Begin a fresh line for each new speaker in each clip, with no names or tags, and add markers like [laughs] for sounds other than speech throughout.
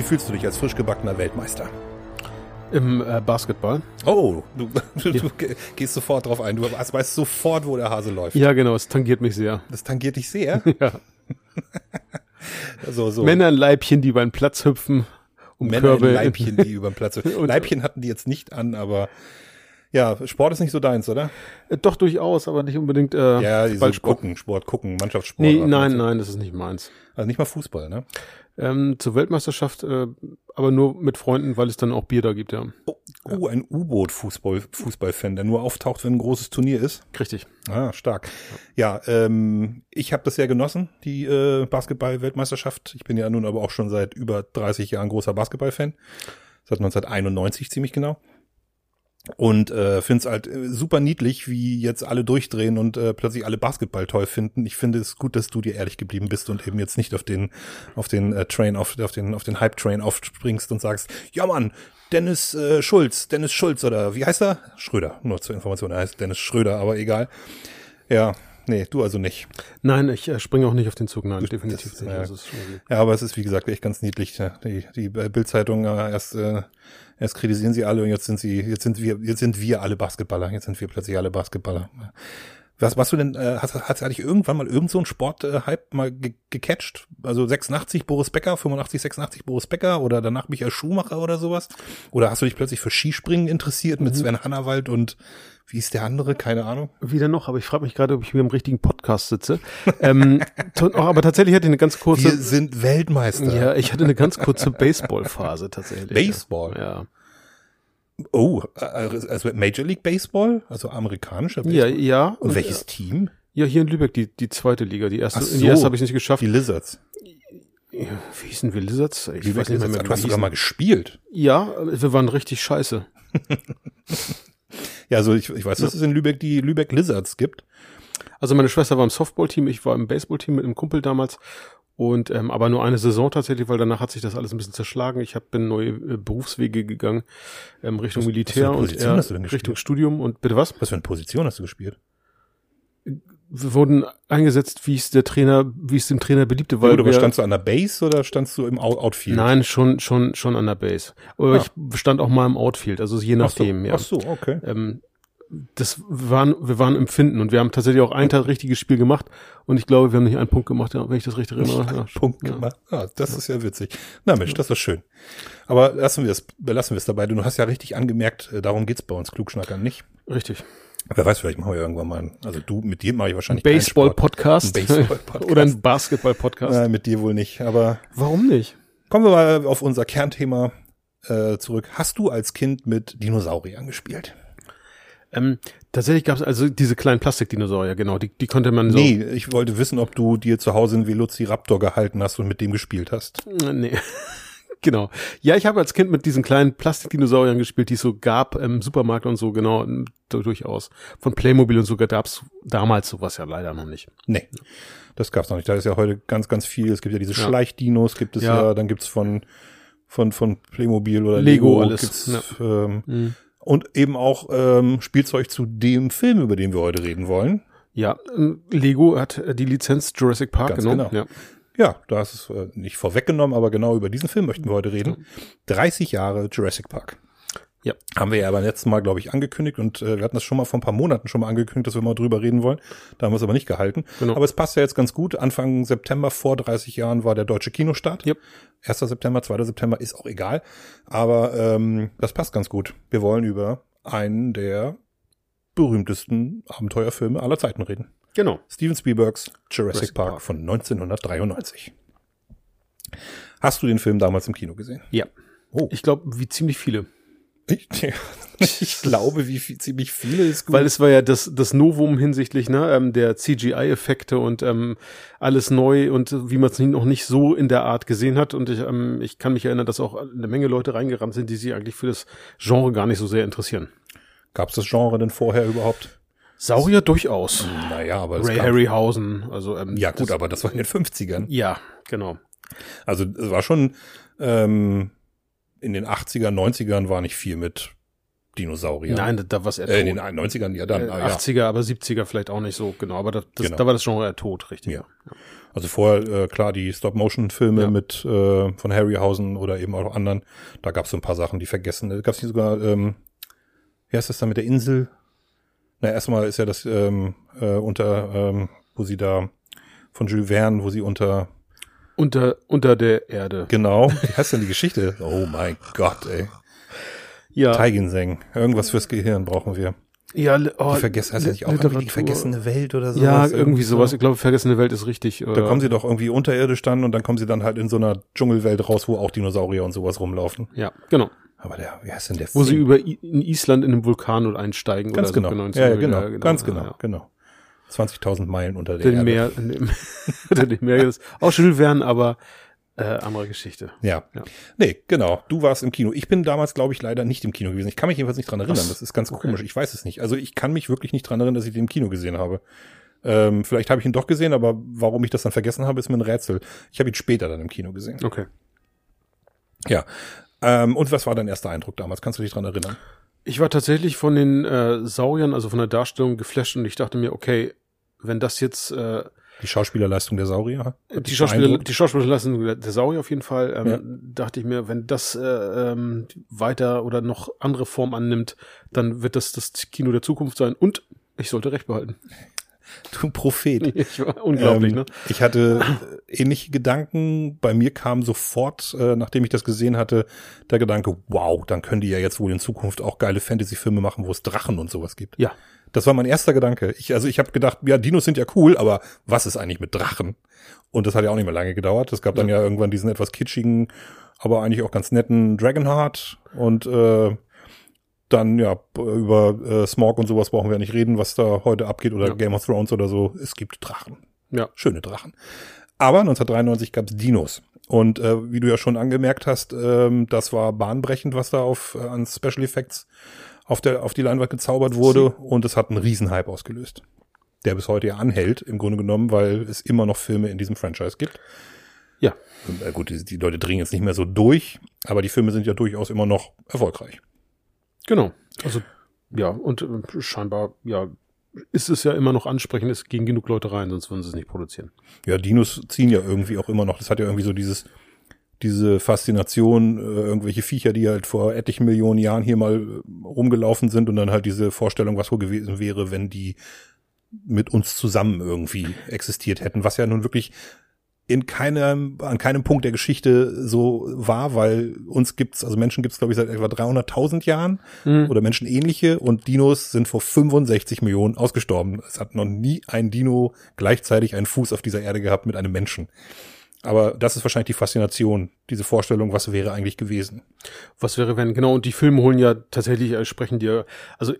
Wie fühlst du dich als frisch gebackener Weltmeister?
Im äh, Basketball.
Oh, du, [laughs] du, du gehst sofort drauf ein. Du weißt sofort, wo der Hase läuft.
Ja, genau, es tangiert mich sehr.
Das tangiert dich sehr? [laughs]
Ja. [laughs]
so, so.
Männer in Leibchen, die über den Platz hüpfen, um
Männer
Körbe.
in Leibchen, die über den Platz
Und-
Leibchen hatten die jetzt nicht an, aber ja, Sport ist nicht so deins, oder?
Äh, Doch durchaus, aber nicht unbedingt äh,
Ja, diese
Ballsport.
gucken, Sport gucken, Mannschaftssport.
Nee, nein, nein, das ist nicht meins.
Also nicht mal Fußball, ne?
Ähm, zur Weltmeisterschaft, äh, aber nur mit Freunden, weil es dann auch Bier da gibt, ja.
Oh, oh ein U-Boot-Fußball, Fußballfan, der nur auftaucht, wenn ein großes Turnier ist.
Richtig.
Ah, stark. Ja, ähm, ich habe das sehr genossen, die äh, Basketball-Weltmeisterschaft. Ich bin ja nun aber auch schon seit über 30 Jahren großer Basketball-Fan. Seit 1991 ziemlich genau. Und äh, finde es halt äh, super niedlich, wie jetzt alle durchdrehen und äh, plötzlich alle Basketball toll finden. Ich finde es gut, dass du dir ehrlich geblieben bist und eben jetzt nicht auf den auf den äh, Train auf, auf den auf den Hype Train aufspringst und sagst, ja Mann, Dennis äh, Schulz, Dennis Schulz oder wie heißt er? Schröder. Nur zur Information, er heißt Dennis Schröder, aber egal. Ja, nee, du also nicht.
Nein, ich äh, springe auch nicht auf den Zug, nein, definitiv
das,
nicht. okay.
Ja, aber es ist wie gesagt echt ganz niedlich. Die, die Bildzeitung äh, erst äh, erst kritisieren sie alle und jetzt sind sie jetzt sind wir jetzt sind wir alle Basketballer. Jetzt sind wir plötzlich alle Basketballer. Was was du denn äh, hast hast hatte ich irgendwann mal irgend so einen Sport äh, Hype mal ge gecatcht? Also 86 Boris Becker, 85 86 Boris Becker oder danach Michael Schumacher oder sowas? Oder hast du dich plötzlich für Skispringen interessiert mit Sven Hannawald und wie ist der andere? Keine Ahnung.
Wieder noch, aber ich frage mich gerade, ob ich hier im richtigen Podcast sitze. ähm, [laughs] auch, aber tatsächlich hatte ich eine ganz kurze.
Wir sind Weltmeister.
ja, ich hatte eine ganz kurze Baseball-Phase tatsächlich.
Baseball?
Ja.
Oh, äh, also Major League Baseball, also amerikanischer
Ja,
Baseball.
ja.
Und welches Team?
Ja, hier in Lübeck, die, die zweite Liga. Die erste, in die
so.
erste habe ich nicht geschafft.
Die Lizards.
Ja, wie hießen wir Lizards? Ich
Die
weiß nicht mehr,
Lizards.
mehr
Du hast sogar mal gespielt.
Ja, wir waren richtig scheiße. [laughs]
Ja, also ich, ich weiß, dass es in Lübeck die Lübeck Lizards gibt.
Also meine Schwester war im Softballteam, ich war im Baseballteam mit einem Kumpel damals. Und ähm, aber nur eine Saison tatsächlich, weil danach hat sich das alles ein bisschen zerschlagen. Ich hab, bin neue äh, Berufswege gegangen ähm, Richtung
Was- was
Militär
eine
und er
du denn gespielt?
Richtung Studium und bitte was?
Was für eine Position hast du gespielt?
Wir wurden eingesetzt, wie es der Trainer, wie es dem Trainer beliebte,
Ja,
weil
gut, aber standst du an der Base oder standst du im Out Outfield?
nein schon schon schon an der Base. Aber
Ja.
ich stand auch mal im Outfield, also je
Ach so,
nachdem. ja.
Ach so, okay.
ähm, das wir waren, wir waren im Finden und wir haben tatsächlich auch ein Teil richtiges Spiel gemacht und ich glaube, wir haben nicht einen Punkt gemacht, ja, wenn ich das richtig erinnere. Ja,
Punkt
ja.
gemacht. Ah, das ist ja witzig. Na Mensch, das ist schön. Aber lassen wir es, belassen wir es dabei. Du hast ja richtig angemerkt, äh, darum geht's bei uns Klugschnackern nicht.
Richtig.
Wer weiß, vielleicht machen wir irgendwann mal, einen- also du, mit dir mache ich wahrscheinlich keinen
Baseball-Podcast
Ein Baseball-Podcast. [laughs]
oder ein Basketball-Podcast.
Nein, mit dir wohl nicht. Aber
Warum nicht?
kommen wir mal auf unser Kernthema äh, zurück. Hast du als Kind mit Dinosauriern gespielt?
Ähm, tatsächlich gab es also diese kleinen Plastikdinosaurier, genau, die, die konnte man so.
Nee, ich wollte wissen, ob du dir zu Hause einen Velociraptor gehalten hast und mit dem gespielt hast.
Äh, Nee. [laughs] genau. Ja, ich habe als Kind mit diesen kleinen Plastikdinosauriern gespielt, die es so gab im Supermarkt und so, genau, du- durchaus. Von Playmobil und so gab's damals sowas ja leider noch nicht.
Nee, das gab's noch nicht. Da ist ja heute ganz, ganz viel. Es gibt ja diese
Ja.
Schleichdinos, gibt es ja,
Ja.
dann gibt's von, von, von Playmobil oder Lego,
Lego alles,
Gibt's, ähm,
Mhm.
Und eben auch ähm, Spielzeug zu dem Film, über den wir heute reden wollen.
Ja, ähm, Lego hat äh, die Lizenz Jurassic Park
Ganz
genommen.
genau.
Ja.
Ja, da hast es äh, nicht vorweggenommen, aber genau über diesen Film möchten wir heute reden. 30 Jahre Jurassic Park.
Ja.
Haben wir ja beim letzten Mal, glaube ich, angekündigt und äh, wir hatten das schon mal vor ein paar Monaten schon mal angekündigt, dass wir mal drüber reden wollen. Da haben wir es aber nicht gehalten.
Genau.
Aber es passt ja jetzt ganz gut. Anfang September vor 30 Jahren war der deutsche Kinostart.
Yep.
1. September, 2. September ist auch egal. Aber ähm, das passt ganz gut. Wir wollen über einen der berühmtesten Abenteuerfilme aller Zeiten reden.
Genau.
Steven Spielbergs Jurassic,
Jurassic
Park,
Park.
von 1993. Hast du den Film damals im Kino gesehen?
Ja.
Oh.
Ich glaube, wie ziemlich viele.
Ich, [laughs] ich glaube, wie viel, ziemlich viele ist gut.
Weil es war ja das, das Novum hinsichtlich ne, ähm, der CGI-Effekte und ähm, alles neu und wie man es noch nicht so in der Art gesehen hat. Und ich, ähm, ich kann mich erinnern, dass auch eine Menge Leute reingerannt sind, die sich eigentlich für das Genre gar nicht so sehr interessieren.
Gab es das Genre denn vorher überhaupt?
Saurier durchaus.
Naja, aber es
Ray
gab,
Harryhausen, also ähm,
Ja gut,
das,
aber das war in den 50ern.
ja, genau.
Also es war schon ähm, in den 80ern, 90ern war nicht viel mit Dinosaurier.
Nein, da, war es eher
Äh, in den
tot.
90ern, ja dann.
Äh,
ah, ja.
80er, aber 70er vielleicht auch nicht so, genau. Aber das, das,
Genau.
da war das Genre eher tot, richtig.
Ja. Also vorher, äh, klar, die Stop-Motion-Filme
Ja.
mit äh, von Harryhausen oder eben auch anderen. Da gab es so ein paar Sachen, die vergessen. Da gab es nicht sogar, ähm, wie heißt das da mit der Insel? Na, erstmal ist ja das ähm, äh, unter, ähm, wo sie da von Jules Verne, wo sie unter,
Unter, unter der Erde.
genau, wie heißt denn die Geschichte? Oh mein Gott, ey.
Ja,
Teigenseng. Irgendwas fürs Gehirn brauchen wir.
ja, oh,
Die vergessen, heißt nicht auch die vergessene Welt oder so?
Ja, irgendwie sowas. Ich glaube, vergessene Welt ist richtig.
Da kommen sie doch irgendwie unterirdisch dann und dann kommen sie dann halt in so einer Dschungelwelt raus, wo auch Dinosaurier und sowas rumlaufen.
Ja, genau.
Aber der, wie heißt denn der
Wo sie
Film?
über I in Island in einem Vulkan und einsteigen
Ganz
oder
genau.
so.
Ja, ja,
genau,
genau, ganz genau,
ja.
genau. 20.000 Meilen unter der
Den
Erde.
Meer, unter [laughs] dem Meer ist auch Jules Verne, aber äh, andere Geschichte.
Ja.
Ja.
Nee, genau. Du warst im Kino. Ich bin damals, glaube ich, leider nicht im Kino gewesen. Ich kann mich jedenfalls nicht dran erinnern.
Was?
Das ist ganz
Okay.
komisch. Ich weiß es nicht. Also ich kann mich wirklich nicht dran erinnern, dass ich den im Kino gesehen habe. Ähm, vielleicht habe ich ihn doch gesehen, aber warum ich das dann vergessen habe, ist mir ein Rätsel. Ich habe ihn später dann im Kino gesehen.
Okay.
Ja. Ähm, und was war dein erster Eindruck damals? Kannst du dich dran erinnern?
Ich war tatsächlich von den äh, Sauriern, also von der Darstellung geflasht und ich dachte mir, okay, wenn das jetzt äh,
Die Schauspielerleistung der Saurier?
Die Schauspieler, die Schauspielerleistung der, Saurier auf jeden Fall, ähm,
Ja.
dachte ich mir, wenn das äh, ähm, weiter oder noch andere Form annimmt, dann wird das das Kino der Zukunft sein und ich sollte recht behalten. [laughs]
Du Prophet. [laughs]
Ich war unglaublich,
Ähm,
ne?
Ich hatte äh, ähnliche Gedanken. Bei mir kam sofort, äh, nachdem ich das gesehen hatte, der Gedanke, wow, dann können die ja jetzt wohl in Zukunft auch geile Fantasy-Filme machen, wo es Drachen und sowas gibt.
Ja.
Das war mein erster Gedanke. Ich, also ich habe gedacht, ja, Dinos sind ja cool, aber was ist eigentlich mit Drachen? Und das hat ja auch nicht mehr lange gedauert. Es gab dann ja irgendwann diesen etwas kitschigen, aber eigentlich auch ganz netten Dragonheart und äh, dann ja über äh, Smog und sowas brauchen wir ja nicht reden, was da heute abgeht oder
Ja.
Game of Thrones oder so. Es gibt Drachen,
Ja.
schöne Drachen. Aber 1993 gab es Dinos. Und äh, wie du ja schon angemerkt hast, ähm, das war bahnbrechend, was da auf äh, an Special Effects auf der auf die Leinwand gezaubert wurde und es hat einen Riesenhype ausgelöst, der bis heute ja anhält im Grunde genommen, weil es immer noch Filme in diesem Franchise gibt.
Ja.
Und, äh, gut, die, die Leute dringen jetzt nicht mehr so durch, aber die Filme sind ja durchaus immer noch erfolgreich.
Genau. Also, ja, und äh, scheinbar, ja, ist es ja immer noch ansprechend, es gehen genug Leute rein, sonst würden sie es nicht produzieren.
Ja, Dinos ziehen ja irgendwie auch immer noch. Das hat ja irgendwie so dieses, diese Faszination, äh, irgendwelche Viecher, die halt vor etlichen Millionen Jahren hier mal äh, rumgelaufen sind und dann halt diese Vorstellung, was wohl gewesen wäre, wenn die mit uns zusammen irgendwie existiert hätten, was ja nun wirklich in keinem, an keinem Punkt der Geschichte so war, weil uns gibt's, also Menschen gibt's glaube ich seit etwa 300.000 Jahren oder menschenähnliche und Dinos sind vor 65 Millionen ausgestorben. Es hat noch nie ein Dino gleichzeitig einen Fuß auf dieser Erde gehabt mit einem Menschen. Aber das ist wahrscheinlich die Faszination, diese Vorstellung, was wäre eigentlich gewesen.
Was wäre, wenn, genau, und die Filme holen ja tatsächlich, äh, sprechen dir, also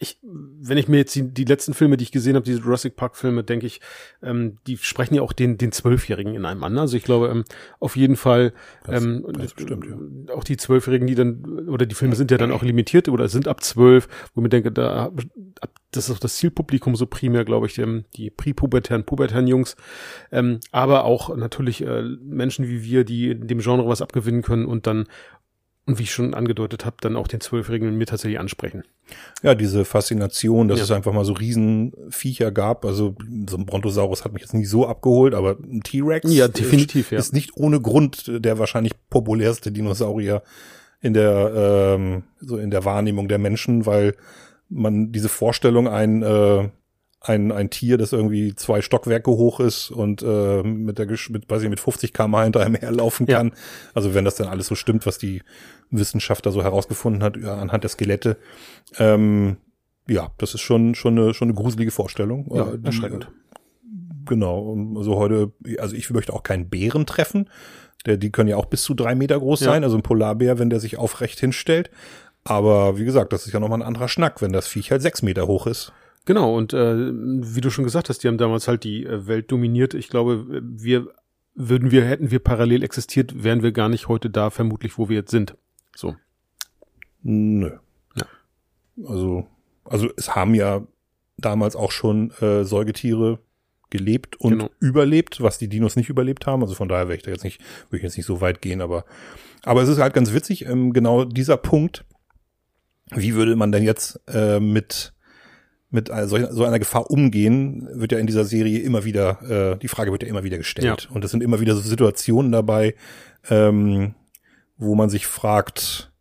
ich, wenn ich mir jetzt die, die letzten Filme, die ich gesehen habe, diese Jurassic Park Filme, denke ich, ähm, die sprechen ja auch den, den Zwölfjährigen in einem an. Also ich glaube, ähm, auf jeden Fall,
Das-
ähm,
das bestimmt, ja.
auch die Zwölfjährigen, die dann, oder die Filme sind ja dann auch limitiert oder sind ab zwölf, wo ich mir denke, da, ab, das ist auch das Zielpublikum so primär, glaube ich, ähm, die präpubertären, pubertären Jungs, ähm, aber auch natürlich äh, Menschen wie wir, die dem Genre was abgewinnen können und dann und wie ich schon angedeutet habe, dann auch den Zwölfjährigen mir tatsächlich ansprechen.
Ja, diese Faszination, dass
Ja.
es einfach mal so Riesenviecher gab. Also so ein Brontosaurus hat mich jetzt nicht so abgeholt, aber ein T-Rex
Ja, definitiv,
ist,
ja.
ist nicht ohne Grund der wahrscheinlich populärste Dinosaurier in der ähm, so in der Wahrnehmung der Menschen, weil man diese Vorstellung ein äh, ein, ein Tier, das irgendwie zwei Stockwerke hoch ist und äh, mit der mit, weiß ich, mit 50 km hinter einem herlaufen
Ja.
kann. Also wenn das dann alles so stimmt, was die Wissenschaftler so herausgefunden hat ja, anhand der Skelette. Ähm, ja, das ist schon schon eine schon eine gruselige Vorstellung.
Ja,
Äh,
erschreckend.
Genau. Also heute, also ich möchte auch keinen Bären treffen. Der, die können ja auch bis zu drei Meter groß
Ja.
sein. Also ein Polarbär, wenn der sich aufrecht hinstellt. Aber wie gesagt, das ist ja nochmal ein anderer Schnack, wenn das Viech halt sechs Meter hoch ist.
Genau, und äh, wie du schon gesagt hast, die haben damals halt die äh, Welt dominiert. Ich glaube, wir würden wir, hätten wir parallel existiert, wären wir gar nicht heute da, vermutlich, wo wir jetzt sind. So.
Nö.
Ja.
Also, also es haben ja damals auch schon äh, Säugetiere gelebt und
Genau.
überlebt, was die Dinos nicht überlebt haben. Also von daher wäre ich da jetzt nicht, würde ich jetzt nicht so weit gehen, aber, aber es ist halt ganz witzig, ähm, genau dieser Punkt, wie würde man denn jetzt äh, mit mit so, einer Gefahr umgehen, wird ja in dieser Serie immer wieder, äh, die Frage wird ja immer wieder gestellt.
Ja.
Und es sind immer wieder so Situationen dabei, ähm, wo man sich fragt,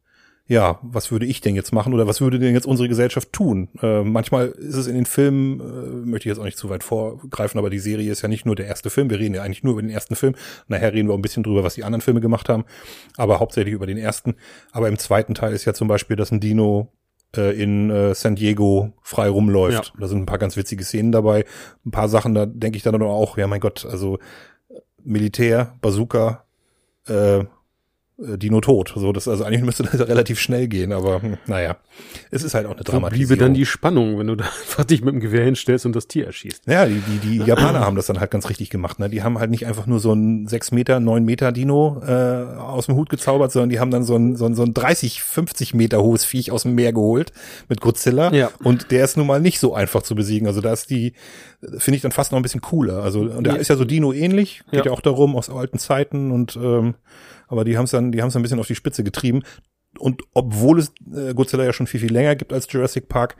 ja, was würde ich denn jetzt machen oder was würde denn jetzt unsere Gesellschaft tun? Äh, manchmal ist es in den Filmen, äh, möchte ich jetzt auch nicht zu weit vorgreifen, aber die Serie ist ja nicht nur der erste Film, wir reden ja eigentlich nur über den ersten Film. Nachher reden wir auch ein bisschen drüber, was die anderen Filme gemacht haben, aber hauptsächlich über den ersten. Aber im zweiten Teil ist ja zum Beispiel, dass ein Dino äh, in äh, San Diego frei rumläuft. Da sind ein paar ganz witzige Szenen dabei. Ein paar Sachen, da denke ich dann auch, ja mein Gott, also Militär, Bazooka, äh, Dino tot. So, das also eigentlich müsste das [laughs] relativ schnell gehen, aber hm, naja, es ist halt auch eine Dramatisierung.
bliebe dann die Spannung, wenn du da [laughs] einfach dich mit dem Gewehr hinstellst und das Tier erschießt?
ja, die, die, die Japaner haben das dann halt ganz richtig gemacht. Ne? Die haben halt nicht einfach nur so ein 6 Meter, 9 Meter Dino äh, aus dem Hut gezaubert, sondern die haben dann so ein, so ein, so ein 30, 50 Meter hohes Viech aus dem Meer geholt mit Godzilla.
Ja.
Und der ist nun mal nicht so einfach zu besiegen. Also da ist die, finde ich dann fast noch ein bisschen cooler. Also und der
Ja.
ist ja so Dino ähnlich, geht ja.
Ja.
auch darum aus alten Zeiten und ähm, aber die haben es dann, die haben es ein bisschen auf die Spitze getrieben. Und obwohl es äh, Godzilla ja schon viel, viel länger gibt als Jurassic Park,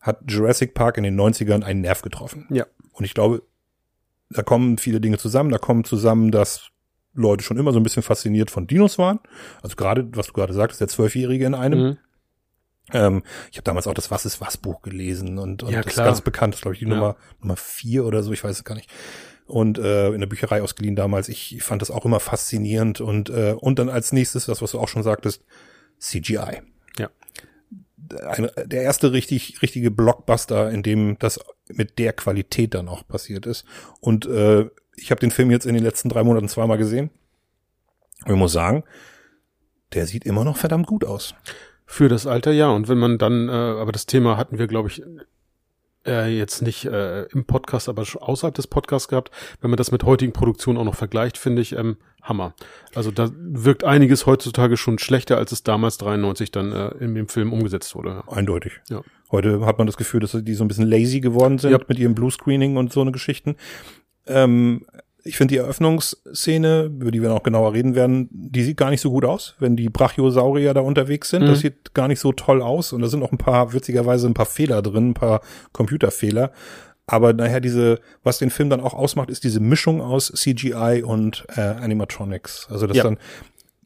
hat Jurassic Park in den 90ern einen Nerv getroffen.
Ja.
Und ich glaube, da kommen viele Dinge zusammen. Da kommen zusammen, dass Leute schon immer so ein bisschen fasziniert von Dinos waren. Also gerade, was du gerade sagtest, der Zwölfjährige in einem.
Mhm.
Ähm, ich habe damals auch das Was ist was Buch gelesen und, und
Ja,
das ganz bekannt, das ist, glaube ich, die
Ja.
Nummer, Nummer vier oder so, ich weiß es gar nicht. Und äh, in der Bücherei ausgeliehen damals. Ich fand das auch immer faszinierend. Und, äh, und dann als nächstes, das, was du auch schon sagtest, CGI.
Ja.
Ein, der erste richtig, richtige Blockbuster, in dem das mit der Qualität dann auch passiert ist. Und äh, ich habe den Film jetzt in den letzten drei Monaten zweimal gesehen. Und ich muss sagen, der sieht immer noch verdammt gut aus.
Für das Alter, ja. Und wenn man dann, äh, aber das Thema hatten wir, glaube ich, äh, jetzt nicht äh, im Podcast, aber schon außerhalb des Podcasts gehabt. Wenn man das mit heutigen Produktionen auch noch vergleicht, finde ich ähm, Hammer. Also da wirkt einiges heutzutage schon schlechter, als es damals 93 dann äh, in dem Film umgesetzt wurde.
Eindeutig.
Ja.
Heute hat man das Gefühl, dass die so ein bisschen lazy geworden sind
Ja.
mit ihrem Bluescreening und so eine Geschichten. Ähm, ich finde die Eröffnungsszene, über die wir noch genauer reden werden, die sieht gar nicht so gut aus, wenn die Brachiosaurier da unterwegs sind. Das
Mhm.
sieht gar nicht so toll aus und da sind auch ein paar, witzigerweise ein paar Fehler drin, ein paar Computerfehler. Aber nachher diese, was den Film dann auch ausmacht, ist diese Mischung aus CGI und äh, Animatronics. Also das
Ja.
dann,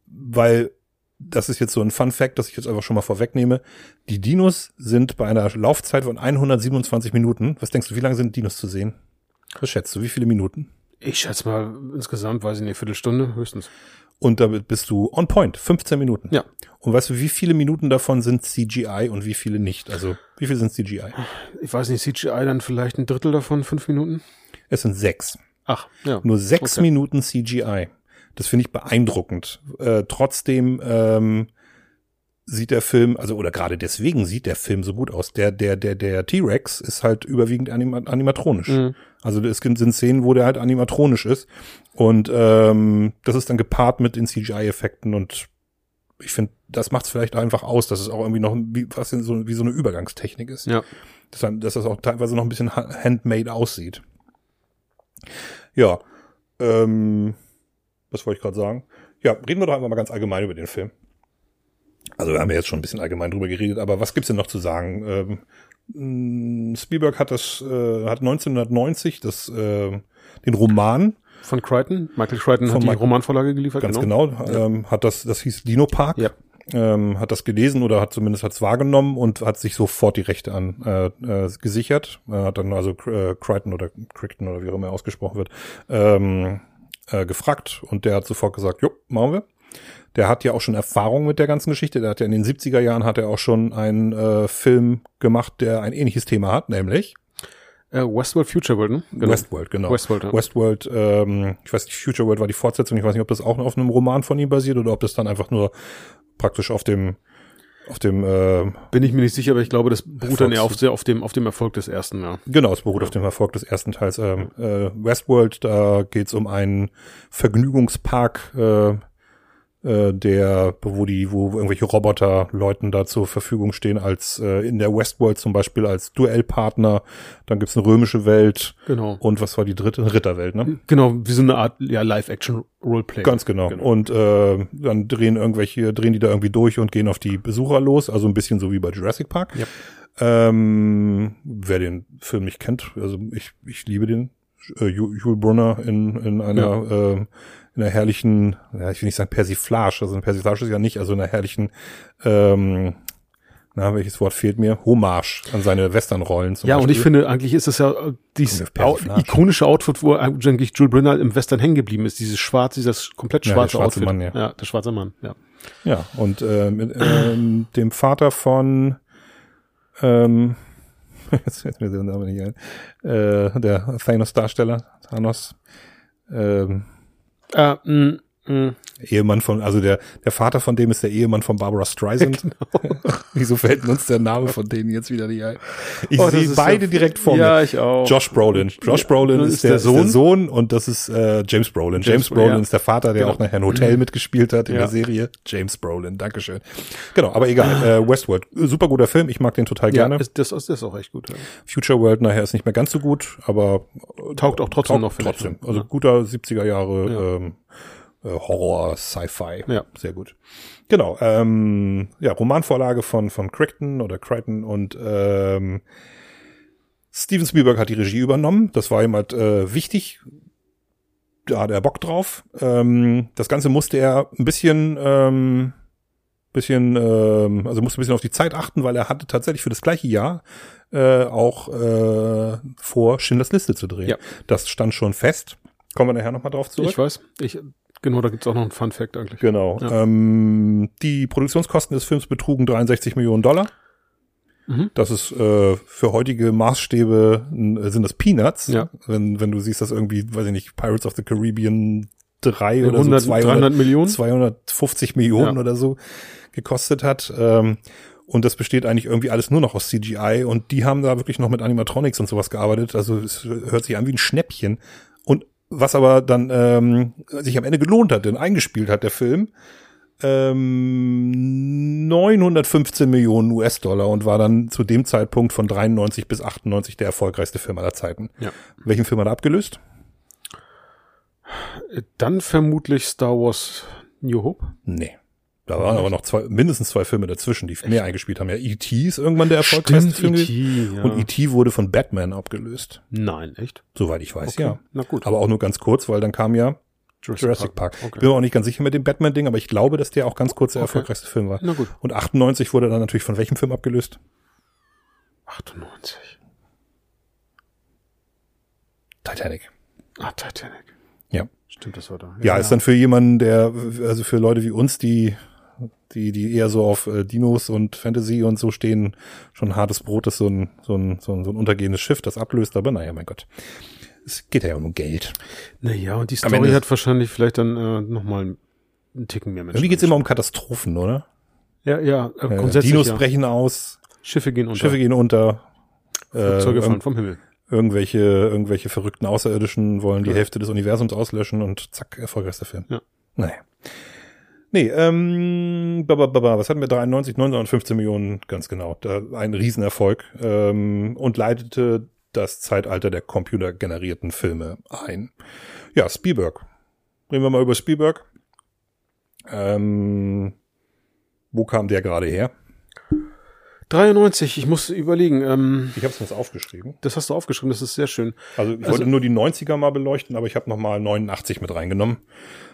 weil das ist jetzt so ein Fun Fact, das ich jetzt einfach schon mal vorwegnehme. Die Dinos sind bei einer Laufzeit von 127 Minuten. Was denkst du, wie lange sind Dinos zu sehen? Was schätzt du, wie viele Minuten?
Ich schätze mal, insgesamt, weiß ich nicht, Viertelstunde höchstens.
Und damit bist du on point, 15 Minuten.
Ja.
Und weißt du, wie viele Minuten davon sind CGI und wie viele nicht? Also, wie viele sind CGI?
Ich weiß nicht, CGI dann vielleicht ein Drittel davon, fünf Minuten?
Es sind sechs.
Ach, ja.
Nur sechs
Okay.
Minuten CGI. Das finde ich beeindruckend. Äh, trotzdem ähm, sieht der Film, also oder gerade deswegen sieht der Film so gut aus. Der der der der T-Rex ist halt überwiegend anima animatronisch.
Mhm.
Also es gibt- sind Szenen, wo der halt animatronisch ist und ähm, das ist dann gepaart mit den CGI-Effekten und ich finde, das macht es vielleicht einfach aus, dass es auch irgendwie noch wie, was in so, wie so eine Übergangstechnik ist.
Ja.
Dass, dann- dass das auch teilweise noch ein bisschen ha- handmade aussieht. Ja, ähm, was wollte ich gerade sagen? Ja, reden wir doch einfach mal ganz allgemein über den Film. Also wir haben ja jetzt schon ein bisschen allgemein drüber geredet, aber was gibt's denn noch zu sagen? Ähm, Spielberg hat das, äh, hat 1990 das, äh, den Roman,
Von Crichton. Michael Crichton
Von
hat die
Michael-
Romanvorlage geliefert.
ganz genau, ähm, hat das, das hieß Dino Park.
Ja.
ähm, hat das gelesen oder hat zumindest hat's wahrgenommen und hat sich sofort die Rechte an äh, äh, gesichert. Er hat dann also äh, Crichton oder Crichton oder wie auch immer er ausgesprochen wird, ähm, äh, gefragt und der hat sofort gesagt, jo, machen wir. Der hat ja auch schon Erfahrung mit der ganzen Geschichte. Der hat ja in den 70er Jahren hat er auch schon einen äh, Film gemacht, der ein ähnliches Thema hat, nämlich
Äh, Westworld Future World, ne? Genau.
Westworld, genau.
Westworld, ja.
Westworld, ähm, ich weiß nicht, Future World war die Fortsetzung. Ich weiß nicht, ob das auch auf einem Roman von ihm basiert oder ob das dann einfach nur praktisch auf dem auf dem äh,
Bin ich mir nicht sicher, aber ich glaube, das beruht dann eher auf, sehr auf dem, auf dem Erfolg des ersten, ja.
Genau, es beruht auf dem Erfolg des ersten Teils. Ähm, äh, Westworld, da geht's um einen Vergnügungspark, äh, äh, der, wo die, wo irgendwelche Roboter Leuten da zur Verfügung stehen, als äh, in der Westworld zum Beispiel als Duellpartner. Dann gibt's eine römische Welt.
Genau.
Und was war die dritte? Ritterwelt, ne?
Genau, wie so eine Art ja, Live-Action-Roleplay.
Ganz genau. genau. Und äh, dann drehen irgendwelche, drehen die da irgendwie durch und gehen auf die Besucher los, also ein bisschen so wie bei Jurassic Park.
Ja.
Ähm, wer den Film nicht kennt, also ich, ich liebe den. Äh, Jules Brunner in, in einer ja. äh, in einer herrlichen, ja, ich will nicht sagen Persiflage, also eine Persiflage ist ja nicht, also in einer herrlichen, ähm, na, welches Wort fehlt mir? Hommage an seine Westernrollen.
Zum ja, Beispiel. und ich finde, eigentlich ist es ja äh, dieses ikonische Outfit, wo eigentlich Jules Brunner im Western hängen geblieben ist. Dieses schwarze, dieses komplett schwarze,
ja, schwarze
Outfit.
Mann, ja.
ja, der schwarze Mann, ja.
Ja, und äh, mit ähm, dem Vater von ähm, [laughs] jetzt fällt mir der Name nicht ein, äh, der Thanos-Darsteller, Thanos, ähm,
äh, mh, mh.
Ehemann von, also der, der Vater von dem ist der Ehemann von Barbara Streisand. [laughs] Genau. Wieso fällt uns der Name von denen jetzt wieder nicht ein? Ich oh, sehe beide so, direkt vor
mir. Ja, ich auch.
Josh Brolin. Josh Brolin ja, ist, ist, der, der, Sohn. der Sohn und das ist äh, James Brolin. James, James Brolin ja. ist der Vater, der genau. auch nachher ein Hotel mhm. mitgespielt hat in ja. der Serie. James Brolin, Dankeschön. Genau, aber egal. [clears throat] Äh, Westworld, super guter Film. Ich mag den total gerne.
Ist, das, das ist auch echt gut.
Future World nachher ist nicht mehr ganz so gut, aber
taugt auch trotzdem
taugt
noch.
Trotzdem. Also guter 70er Jahre. Ähm, äh, Horror, Sci-Fi.
Ja.
Sehr gut. Genau. Ähm, ja, Romanvorlage von, von Crichton oder Crichton und ähm, Steven Spielberg hat die Regie übernommen. Das war ihm halt äh, wichtig. Da hat er Bock drauf. Ähm, das Ganze musste er ein bisschen, ähm, bisschen, ähm, also musste ein bisschen auf die Zeit achten, weil er hatte tatsächlich für das gleiche Jahr äh, auch äh, vor, Schindlers Liste zu drehen.
Ja.
Das stand schon fest. Kommen wir nachher nochmal drauf zurück.
Ich weiß. Ich Genau, da gibt's auch noch einen Fun Fact eigentlich.
Genau. Ja. Ähm, die Produktionskosten des Films betrugen 63 Millionen Dollar. Mhm. Das ist äh, für heutige Maßstäbe sind das Peanuts.
Ja.
Wenn, wenn du siehst, dass irgendwie, weiß ich nicht, Pirates of the Caribbean 3 oder
100,
so
200, 300 Millionen?
250 Millionen ja. oder so gekostet hat. Ähm, und das besteht eigentlich irgendwie alles nur noch aus CGI und die haben da wirklich noch mit Animatronics und sowas gearbeitet. Also es hört sich an wie ein Schnäppchen. Und was aber dann ähm, sich am Ende gelohnt hat, denn eingespielt hat der Film ähm, 915 Millionen US-Dollar und war dann zu dem Zeitpunkt von 93 bis 98 der erfolgreichste Film aller Zeiten.
Ja.
Welchen Film hat er abgelöst?
Dann vermutlich Star Wars New Hope?
Nee. Da waren aber noch zwei, mindestens zwei Filme dazwischen, die mehr eingespielt haben. Ja, E.T. ist irgendwann der erfolgreichste Film.
E.T., ja.
Und E.T. wurde von Batman abgelöst.
Nein, echt?
Soweit ich weiß,
okay.
ja.
Na gut.
Aber auch nur ganz kurz, weil dann kam ja Jurassic, Jurassic Park. Park. Okay. Bin mir auch nicht ganz sicher mit dem Batman-Ding, aber ich glaube, dass der auch ganz kurz der okay. erfolgreichste Film war.
Na gut.
Und 98 wurde dann natürlich von welchem Film abgelöst?
98.
Titanic.
Ah, Titanic.
Ja.
Stimmt, das war da.
Ja, ja, ist dann für jemanden, der, also für Leute wie uns, die die, die eher so auf äh, Dinos und Fantasy und so stehen, schon hartes Brot ist so ein, so ein, so ein, so ein untergehendes Schiff, das ablöst, aber naja, mein Gott. Es geht ja um Geld.
Naja, und die Story hat wahrscheinlich vielleicht dann äh, nochmal einen Ticken mehr
Menschen. Irgendwie geht's immer um Katastrophen, oder?
Ja, ja,
äh, grundsätzlich. Dinos ja. brechen aus.
Schiffe gehen unter.
Schiffe gehen unter.
Flugzeuge äh, fallen vom Himmel.
Irgendwelche, irgendwelche verrückten Außerirdischen wollen die ja. Hälfte des Universums auslöschen und zack, erfolgreichster Film.
Ja.
Naja. Nee, ähm, was hatten wir? 93, 915 Millionen, ganz genau. Ein Riesenerfolg ähm, und leitete das Zeitalter der computergenerierten Filme ein. Ja, Spielberg. Reden wir mal über Spielberg. Ähm, wo kam der gerade her?
93, ich muss überlegen. Ähm,
ich habe es mir aufgeschrieben.
Das hast du aufgeschrieben, das ist sehr schön.
Also ich also, wollte nur die 90er mal beleuchten, aber ich habe noch mal 89 mit reingenommen.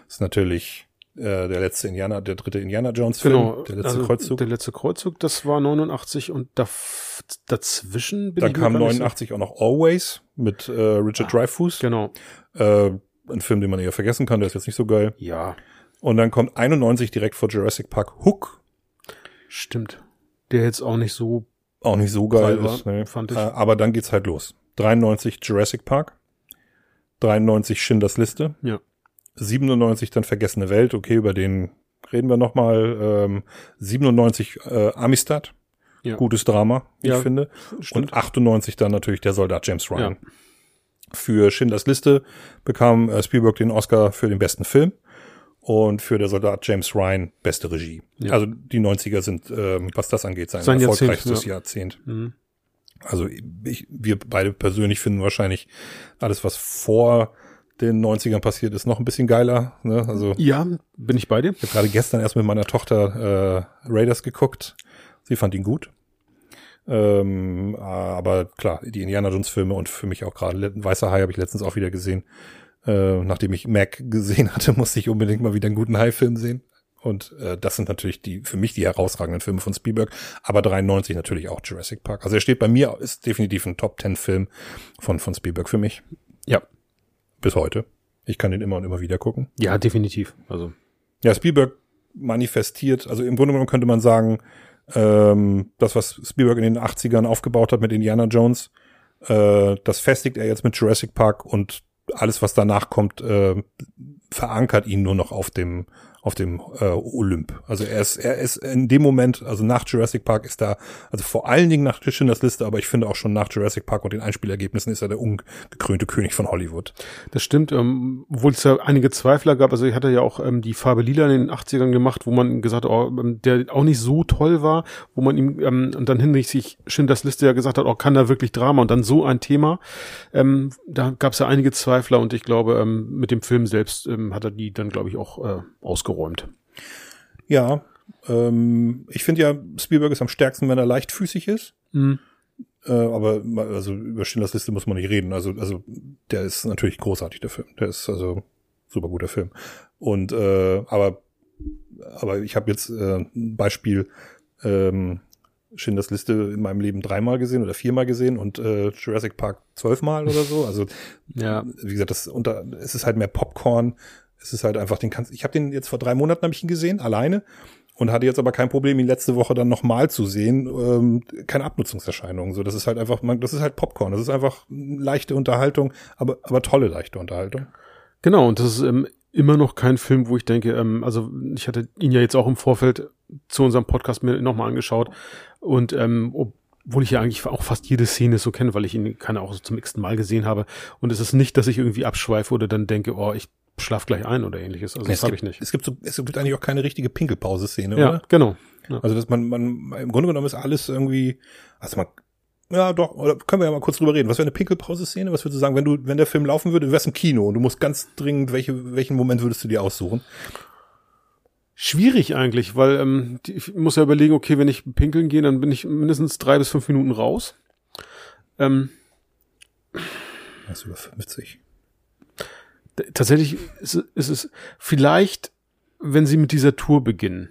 Das ist natürlich äh, der letzte Indiana, der dritte Indiana Jones Film,
genau,
der letzte
also
Kreuzzug.
Der letzte Kreuzzug, das war 89 und da, dazwischen
bin Dann kam 89 so. auch noch Always mit äh, Richard ah, Dreyfuss.
Genau.
Äh, ein Film, den man eher vergessen kann, der ist jetzt nicht so geil.
Ja.
Und dann kommt 91 direkt vor Jurassic Park Hook.
Stimmt. Der jetzt auch nicht so
auch nicht so geil
war,
ist, nee.
fand ich.
Äh, aber dann geht's halt los. 93 Jurassic Park, 93 Schindlers Liste,
ja.
97 dann Vergessene Welt, okay, über den reden wir nochmal. Ähm, 97 äh, Amistad,
ja.
gutes Drama, wie
ja,
ich finde.
stimmt.
Und 98 dann natürlich der Soldat James Ryan. Ja. Für Schindlers Liste bekam äh, Spielberg den Oscar für den besten Film. Und für der Soldat James Ryan beste Regie.
Ja.
Also die 90er sind, ähm, was das angeht, sein,
Sein Jahrzehnt,
erfolgreichstes
ja.
Jahrzehnt.
Mhm.
Also ich, wir beide persönlich finden wahrscheinlich alles, was vor den 90ern passiert ist, noch ein bisschen geiler. Ne? Also
Ja, bin ich bei dir?
ich habe gerade gestern erst mit meiner Tochter äh, Raiders geguckt. Sie fand ihn gut. Ähm, aber klar, die Indiana Jones Filme und für mich auch gerade Weißer Hai habe ich letztens auch wieder gesehen. Äh, nachdem ich Mac [laughs] gesehen hatte, musste ich unbedingt mal wieder einen guten Hai-Film sehen. Und äh, das sind natürlich die für mich die herausragenden Filme von Spielberg, aber 93 natürlich auch Jurassic Park. Also er steht bei mir, ist definitiv ein Top 10 Film von, von Spielberg für mich.
Ja.
Bis heute. Ich kann den immer und immer wieder gucken.
Ja, definitiv. Also.
Ja, Spielberg manifestiert, also im Grunde genommen könnte man sagen, ähm, das, was Spielberg in den 80ern aufgebaut hat mit Indiana Jones, äh, das festigt er jetzt mit Jurassic Park und alles, was danach kommt, äh, verankert ihn nur noch auf dem auf dem äh, Olymp. Also er ist, er ist in dem Moment, also nach Jurassic Park ist da, also vor allen Dingen nach Schindlers Liste, aber ich finde auch schon nach Jurassic Park und den Einspielergebnissen ist er der ungekrönte König von Hollywood.
Das stimmt, ähm, obwohl es ja einige Zweifler gab. Also ich hatte ja auch ähm, die Farbe Lila in den 80ern gemacht, wo man gesagt hat, oh, ähm, der auch nicht so toll war, wo man ihm ähm, und dann hinsichtlich Schindlers Liste ja gesagt hat, oh, kann da wirklich Drama und dann so ein Thema. Ähm, da gab es ja einige Zweifler und ich glaube, ähm, mit dem Film selbst ähm, hat er die dann, glaube ich, auch äh, ausgeräumt.
Ja, ähm, ich finde ja, Spielberg ist am stärksten, wenn er leichtfüßig ist.
Mhm.
Äh, aber also über Schindlers Liste muss man nicht reden. Also, also der ist natürlich großartig, der Film. Der ist also super guter Film. Und äh, aber aber ich habe jetzt äh, ein Beispiel ähm, Schindlers Liste in meinem Leben dreimal gesehen oder viermal gesehen und äh, Jurassic Park zwölfmal oder so. Also
Ja.
wie gesagt, das unter es ist halt mehr Popcorn. Es ist halt einfach den kannst. Ich habe den jetzt vor drei Monaten habe ich ihn gesehen alleine und hatte jetzt aber kein Problem, ihn letzte Woche dann nochmal zu sehen. Ähm, keine Abnutzungserscheinungen. So, das ist halt einfach, man, das ist halt Popcorn. Das ist einfach leichte Unterhaltung, aber aber tolle leichte Unterhaltung.
Genau, und das ist ähm, immer noch kein Film, wo ich denke, ähm, also ich hatte ihn ja jetzt auch im Vorfeld zu unserem Podcast mir nochmal angeschaut und ähm, obwohl ich ja eigentlich auch fast jede Szene so kenne, weil ich ihn keine auch zum x Mal gesehen habe und es ist nicht, dass ich irgendwie abschweife oder dann denke, oh, ich schlaf gleich ein oder ähnliches, also das
es
habe ich nicht.
Es gibt so, es gibt eigentlich auch keine richtige Pinkelpause-Szene,
Ja,
oder?
genau. Ja.
Also dass man, man im Grunde genommen ist alles irgendwie, also man, ja doch, oder können wir ja mal kurz drüber reden. Was wäre eine Pinkelpause-Szene? Was würdest du sagen, wenn du, wenn der Film laufen würde, du wärst im Kino und du musst ganz dringend, welche, welchen Moment würdest du dir aussuchen?
Schwierig eigentlich, weil ähm, ich muss ja überlegen, okay, wenn ich pinkeln gehe, dann bin ich mindestens drei bis fünf Minuten raus. Ähm,
Das ist über 50.
tatsächlich ist, es- ist es vielleicht, wenn sie mit dieser Tour beginnen.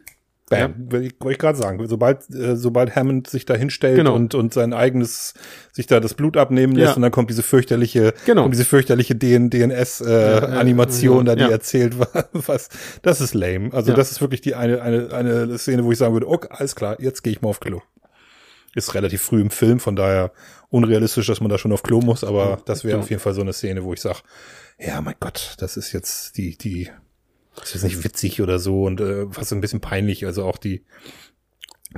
Bam, wollte ich, ich gerade sagen. Sobald, äh, sobald Hammond sich da hinstellt
Genau.
und, und sein eigenes, sich da das Blut abnehmen lässt
Ja.
und dann kommt diese fürchterliche,
Genau.
kommt diese fürchterliche DN, DNS-Animation
ja,
da, die
ja.
erzählt wa- [laughs] was. Das ist lame. Also
Ja.
das ist wirklich die eine, eine, eine Szene, wo ich sagen würde, okay, alles klar, jetzt gehe ich mal auf Klo. Ist relativ früh im Film, von daher unrealistisch, dass man da schon auf Klo muss, aber das wäre
genau.
auf jeden Fall so eine Szene, wo ich sage, ja, mein Gott, das ist jetzt die, die, das ist jetzt nicht witzig oder so und äh, fast ein bisschen peinlich, also auch die,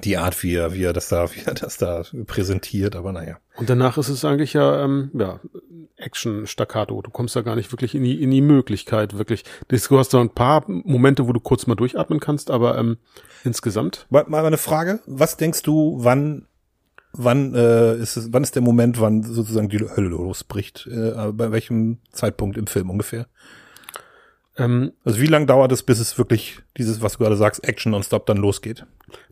die Art, wie er, wie er das da, [laughs] wie er das da präsentiert, aber naja.
Und danach ist es eigentlich ja, ähm, ja, Action-Staccato. Du kommst da gar nicht wirklich in die, in die Möglichkeit, wirklich. Du hast da ein paar Momente, wo du kurz mal durchatmen kannst, aber ähm, insgesamt.
Mal, mal eine Frage, was denkst du, wann, wann äh, ist es, wann ist der Moment, wann sozusagen die Hölle losbricht? Äh, bei welchem Zeitpunkt im Film ungefähr?
Ähm,
Also wie lange dauert es, bis es wirklich dieses, was du gerade sagst, Action und Stop dann losgeht?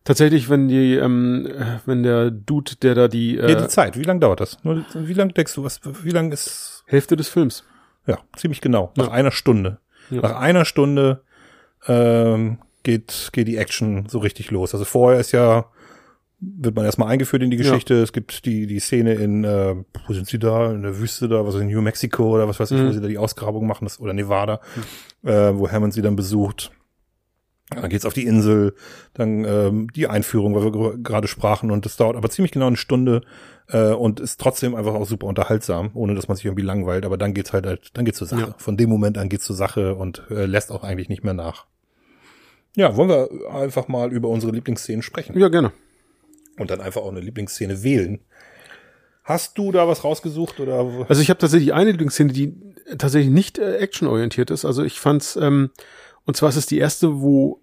tatsächlich, wenn die, ähm, äh, wenn der Dude, der da die, äh,
ja, die Zeit, wie lange dauert das? Nur, wie lange denkst du, was, wie lange ist
Hälfte des Films.
Ja, ziemlich genau. Nach
Ja.
einer Stunde.
Ja.
Nach einer Stunde ähm, geht, geht die Action so richtig los. Also vorher ist ja, wird man erstmal eingeführt in die Geschichte. Es gibt die, die Szene in, äh, wo sind sie da? In der Wüste da, was in New Mexico oder was weiß ich,
Mhm.
wo sie da die Ausgrabung machen, das, oder Nevada, äh, wo Hammond sie dann besucht. Dann geht's auf die Insel, dann ähm, die Einführung, weil wir gerade sprachen und das dauert aber ziemlich genau eine Stunde äh, und ist trotzdem einfach auch super unterhaltsam, ohne dass man sich irgendwie langweilt. Aber dann geht's halt, halt dann geht's zur Sache.
Ja.
Von dem Moment an geht's zur Sache und äh, lässt auch eigentlich nicht mehr nach. Ja, wollen wir einfach mal über unsere Lieblingsszenen sprechen
Ja, gerne.
Und dann einfach auch eine Lieblingsszene wählen. Hast du da was rausgesucht oder?
Also ich habe tatsächlich eine Lieblingsszene, die tatsächlich nicht äh, actionorientiert ist. Also ich fand's, ähm, Und zwar ist es die erste, wo,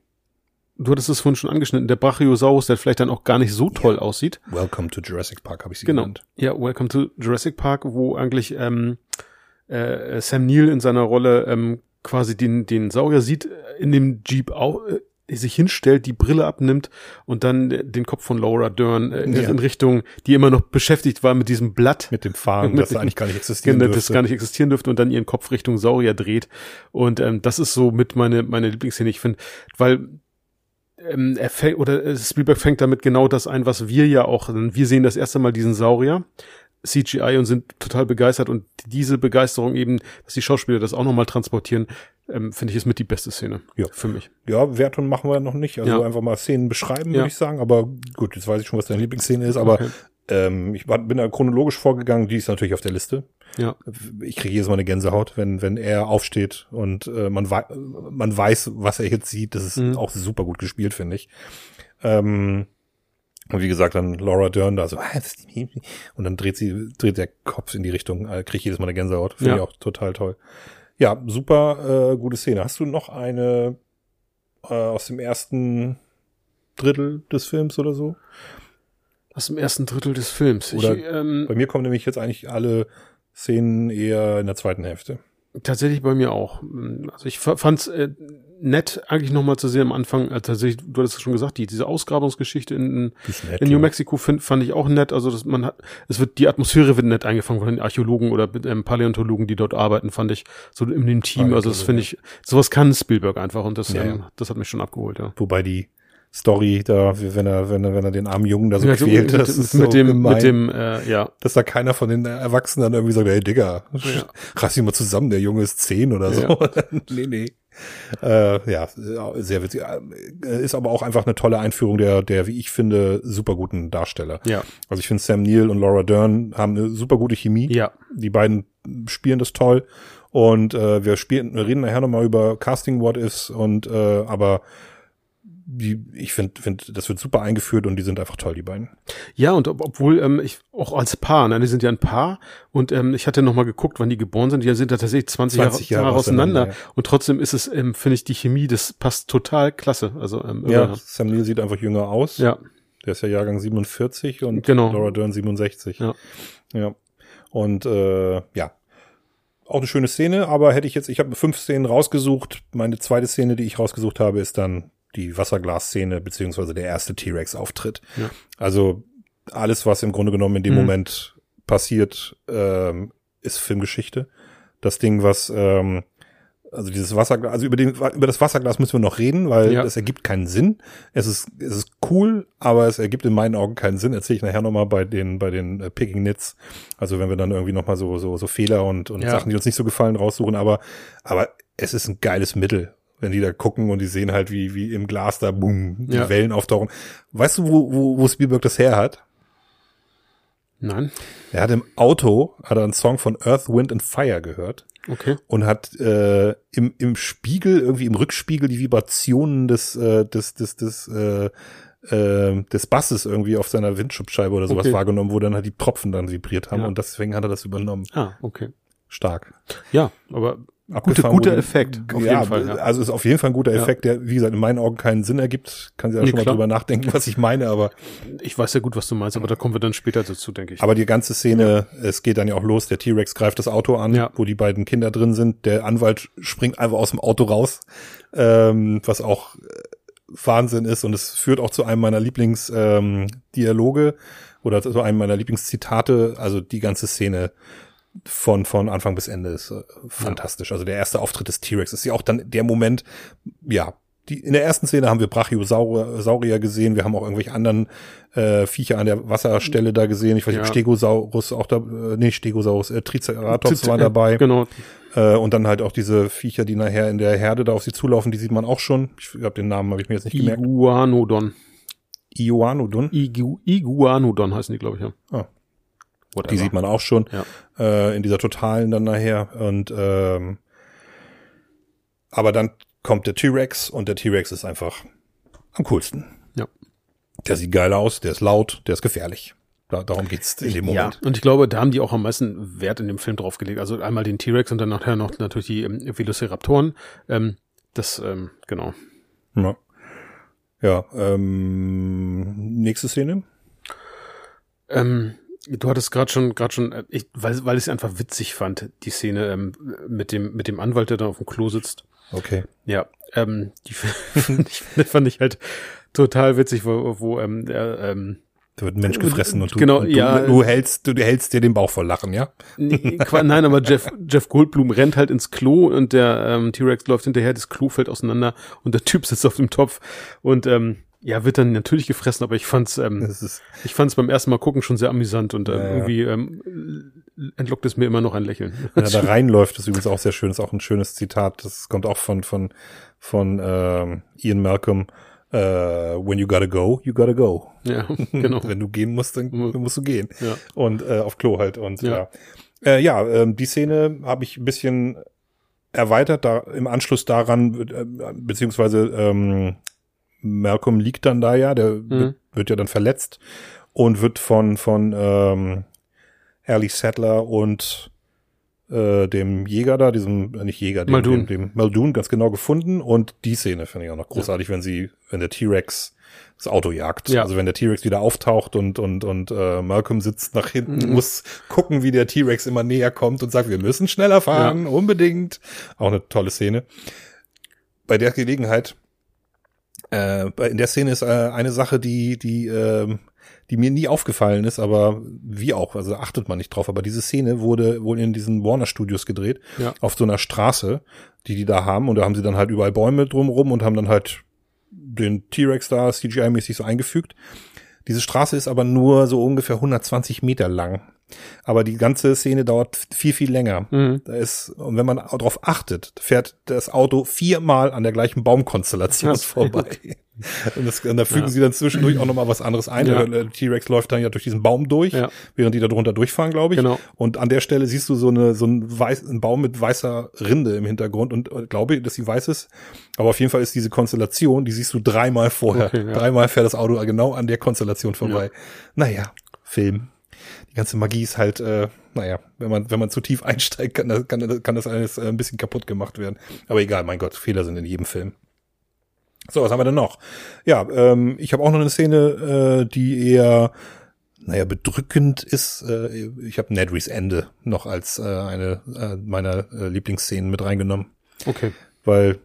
du hattest es vorhin schon angeschnitten, der Brachiosaurus, der vielleicht dann auch gar nicht so toll aussieht.
Welcome to Jurassic Park habe ich sie
Genau.
genannt.
Ja, Welcome to Jurassic Park, wo eigentlich ähm, äh, Sam Neill in seiner Rolle ähm, quasi den, den Saurier sieht, äh, in dem Jeep auch äh, sich hinstellt, die Brille abnimmt und dann äh, den Kopf von Laura Dern äh,
Ja.
in Richtung, die immer noch beschäftigt war mit diesem Blatt.
Mit dem Fahren, [laughs]
Mit
das eigentlich gar nicht existieren
Genau, das
dürfte.
gar nicht existieren dürfte und dann ihren Kopf Richtung Saurier dreht. Und ähm, das ist so mit meine, meine Lieblingsszene. Ich finde, weil ähm, er fängt, oder äh, Spielberg fängt damit genau das ein, was wir ja auch, wir sehen das erste Mal diesen Saurier. CGI und sind total begeistert und diese Begeisterung eben, dass die Schauspieler das auch nochmal transportieren, ähm, finde ich ist mit die beste Szene
Ja.
für mich.
Ja, Wertung machen wir noch nicht. Also
Ja.
einfach mal Szenen beschreiben,
Ja.
würde ich sagen. Aber gut, jetzt weiß ich schon, was deine Lieblingsszene ist. Aber
Okay.
ähm, ich bin da chronologisch vorgegangen. Die ist natürlich auf der Liste.
Ja,
Ich kriege jedes Mal eine Gänsehaut, wenn, wenn er aufsteht und äh, man, wei man weiß, was er jetzt sieht. Das ist
Mhm.
auch super gut gespielt, finde ich. Ähm, und wie gesagt, dann Laura Dern da so, ah, das ist die- und dann dreht sie, dreht der Kopf in die Richtung, äh, kriege ich jedes Mal eine Gänsehaut. Finde
Ja.
ich auch total toll. Ja, super äh, gute Szene. Hast du noch eine äh, aus dem ersten Drittel des Films oder so?
aus dem ersten Drittel des Films.
Oder-
ich, ähm,
Bei mir kommen nämlich jetzt eigentlich alle Szenen eher in der zweiten Hälfte.
Tatsächlich bei mir auch. Also ich fand es äh, nett, eigentlich nochmal zu sehen am Anfang, äh, tatsächlich, du hattest es schon gesagt, die, diese Ausgrabungsgeschichte in,
nett,
in New
ja.
Mexico find, fand ich auch nett. Also dass man hat, es wird, die Atmosphäre wird nett eingefangen von den Archäologen oder ähm, Paläontologen, die dort arbeiten, fand ich so in dem Team. Also das finde ich, sowas kann Spielberg einfach und das,
Ja,
ähm, das hat mich schon abgeholt, ja.
Wobei die Story da, wenn er, wenn er, wenn er den armen Jungen da so
Ja,
quält,
mit,
das ist
mit
so
dem,
gemein,
mit dem, äh, ja,
dass da keiner von den Erwachsenen dann irgendwie sagt, hey Digga,
Ja. [laughs]
reiß dich mal zusammen, der Junge ist zehn oder so.
Ja. [laughs]
nee, nee. Äh, ja, sehr witzig. Äh, Ist aber auch einfach eine tolle Einführung der, der, wie ich finde, super guten Darsteller.
ja,
Also ich finde Sam Neill und Laura Dern haben eine super gute Chemie.
ja,
Die beiden spielen das toll. Und äh, wir spielen, wir reden nachher nochmal über Casting What Ifs und äh, aber die, ich finde, find, das wird super eingeführt und die sind einfach toll, die beiden.
Ja, und ob, obwohl ähm, ich auch als Paar, ne, die sind ja ein Paar und ähm, ich hatte noch mal geguckt, wann die geboren sind. Die sind da tatsächlich 20,
20
Jahre,
Jahre
auseinander.
auseinander,
Und trotzdem ist es, ähm, finde ich, die Chemie, das passt total klasse. Also ähm,
Ja,
irre.
Sam Neill sieht einfach jünger aus.
ja,
Der ist ja Jahrgang 47 und
Genau.
Laura Dern 67.
Ja.
Ja. Und äh, ja. Auch eine schöne Szene, aber hätte ich jetzt, ich habe fünf Szenen rausgesucht. Meine zweite Szene, die ich rausgesucht habe, ist dann die Wasserglas-Szene, beziehungsweise der erste T-Rex-Auftritt.
Ja.
Also alles, was im Grunde genommen in dem
Mhm.
Moment passiert, ähm, ist Filmgeschichte. Das Ding, was, ähm, also dieses Wasserglas, also über, den, über das Wasserglas müssen wir noch reden, weil
Ja.
das ergibt keinen Sinn. Es ist, es ist cool, aber es ergibt in meinen Augen keinen Sinn. Erzähle ich nachher nochmal bei den, bei den äh, Picking Nits. Also wenn wir dann irgendwie nochmal so, so, so Fehler und, und
Ja.
Sachen, die uns nicht so gefallen, raussuchen, aber, aber es ist ein geiles Mittel. Wenn die da gucken und die sehen halt, wie, wie im Glas da, boom, die
Ja.
Wellen auftauchen. Weißt du, wo, wo, wo Spielberg das her hat?
nein,
Er hat im Auto, hat er einen Song von Earth, Wind and Fire gehört
okay,
und hat äh, im, im Spiegel, irgendwie im Rückspiegel die Vibrationen des, äh, des, des, des, äh, äh, des Basses irgendwie auf seiner Windschutzscheibe oder sowas
Okay.
wahrgenommen, wo dann halt die Tropfen dann vibriert haben
Ja.
und deswegen hat er das übernommen.
ah, okay,
Stark.
ja, aber gute, guter Effekt, auf
ja,
jeden Fall. Ja.
Also ist auf jeden Fall ein guter
Ja.
Effekt, der, wie gesagt, in meinen Augen keinen Sinn ergibt. Kann sie ja
Nee,
schon mal
klar.
drüber nachdenken, was ich meine, aber
Ich weiß ja gut, was du meinst, aber da kommen wir dann später dazu, denke ich.
Aber die ganze Szene, es geht dann ja auch los, der T-Rex greift das Auto an,
Ja.
wo die beiden Kinder drin sind. Der Anwalt springt einfach aus dem Auto raus, ähm, was auch äh, Wahnsinn ist. Und es führt auch zu einem meiner Lieblingsdialoge ähm, Dialoge oder zu einem meiner Lieblingszitate. Also die ganze Szene von, von Anfang bis Ende ist äh, fantastisch. Also der erste Auftritt des T-Rex ist ja auch dann der Moment, ja, die, in der ersten Szene haben wir Brachiosaurier Saurier gesehen, wir haben auch irgendwelche anderen äh, Viecher an der Wasserstelle da gesehen. Ich weiß nicht,
Ja.
Stegosaurus auch da, äh, nee, Stegosaurus, äh, Triceratops
Tricer-
war dabei.
Genau,
Äh, und dann halt auch diese Viecher, die nachher in der Herde da auf sie zulaufen, die sieht man auch schon. Ich habe den Namen, habe ich mir jetzt nicht gemerkt.
Iguanodon.
Ioanodon.
Igu Iguanodon heißen die, glaube ich, ja.
Ah.
Whatever.
Die sieht man auch schon
Ja.
äh, in dieser totalen dann nachher. Und ähm, aber dann kommt der T-Rex und der T-Rex ist einfach am coolsten.
Ja.
Der sieht geil aus, der ist laut, der ist gefährlich. Da, darum geht's in dem Moment.
Ja, und ich glaube, da haben die auch am meisten Wert in dem Film draufgelegt. Also einmal den T-Rex und dann nachher noch natürlich die ähm, Velociraptoren. Ähm, Das, ähm, genau.
Ja. Ja, ähm, nächste Szene.
Ähm, du hattest gerade schon, gerade schon, äh, ich, weil, weil ich es einfach witzig fand, die Szene ähm, mit dem mit dem Anwalt, der da auf dem Klo sitzt.
Okay.
Ja, ähm, die [laughs] fand ich, fand ich halt total witzig, wo, wo ähm, der, ähm,
Da wird ein Mensch gefressen und du,
Genau,
und du,
ja.
du hältst, du, du hältst dir den Bauch voll Lachen, ja?
Nee, Nein, aber Jeff, [laughs] Jeff Goldblum rennt halt ins Klo und der ähm, T-Rex läuft hinterher, das Klo fällt auseinander und der Typ sitzt auf dem Topf und ähm, ja, wird dann natürlich gefressen, aber ich fand's, ähm, ich fand's beim ersten Mal gucken schon sehr amüsant und ähm,
Ja, ja.
irgendwie ähm, entlockt es mir immer noch ein Lächeln.
wenn er da reinläuft, ist übrigens auch sehr schön, ist auch ein schönes Zitat. Das kommt auch von, von, von ähm, Ian Malcolm. Äh, when you gotta go, you gotta go.
ja, genau. [laughs]
Wenn du gehen musst, dann musst du gehen.
Ja.
Und äh, auf Klo halt. Und
Ja.
ja, äh, ja ähm, die Szene habe ich ein bisschen erweitert. Da im Anschluss daran, äh, beziehungsweise ähm, Malcolm liegt dann da ja, der wird, wird ja dann verletzt und wird von von ähm, Ellie Sattler und äh, dem Jäger da, diesem, äh, nicht Jäger, dem,
Muldoon.
dem, dem Muldoon ganz genau gefunden. Und die Szene finde ich auch noch großartig, wenn sie, wenn der T-Rex das Auto jagt.
Ja.
Also wenn der T-Rex wieder auftaucht und, und, und äh, Malcolm sitzt nach hinten,
Mhm.
muss gucken, wie der T-Rex immer näher kommt und sagt, wir müssen schneller fahren, unbedingt. Auch eine tolle Szene. Bei der Gelegenheit, äh, in der Szene ist äh, eine Sache, die, die, ähm, die mir nie aufgefallen ist, aber wie auch, also achtet man nicht drauf. Aber diese Szene wurde wohl in diesen Warner Studios gedreht,
Ja.
auf so einer Straße, die die da haben. Und da haben sie dann halt überall Bäume drumrum und haben dann halt den T-Rex da CGI-mäßig so eingefügt. Diese Straße ist aber nur so ungefähr 120 Meter lang. Aber die ganze Szene dauert viel, viel länger.
Mhm.
Da ist, und wenn man darauf achtet, fährt das Auto viermal an der gleichen Baumkonstellation
Das-
vorbei. [laughs] Und, das, und da fügen
Ja.
sie dann zwischendurch auch nochmal was anderes ein.
Ja.
Der T-Rex läuft dann ja durch diesen Baum durch,
Ja.
während die da drunter durchfahren, glaube ich.
Genau.
Und an der Stelle siehst du so eine, so ein weiß, ein Baum mit weißer Rinde im Hintergrund und äh, glaube, dass sie weiß ist. Aber auf jeden Fall ist diese Konstellation, die siehst du dreimal vorher.
Okay, ja.
Dreimal fährt das Auto genau an der Konstellation vorbei. Naja, Film. Die ganze Magie ist halt, äh, naja, wenn man, wenn man zu tief [laughs] einsteigt, kann das, kann, das- kann das alles äh, ein bisschen kaputt gemacht werden. Aber egal, mein Gott, Fehler sind in jedem Film. So, was haben wir denn noch? Ja, ähm, ich habe auch noch eine Szene, äh, die eher, naja, bedrückend ist. Äh, ich habe Nedrys Ende noch als äh, eine äh, meiner äh, Lieblingsszenen mit reingenommen,
Okay.
weil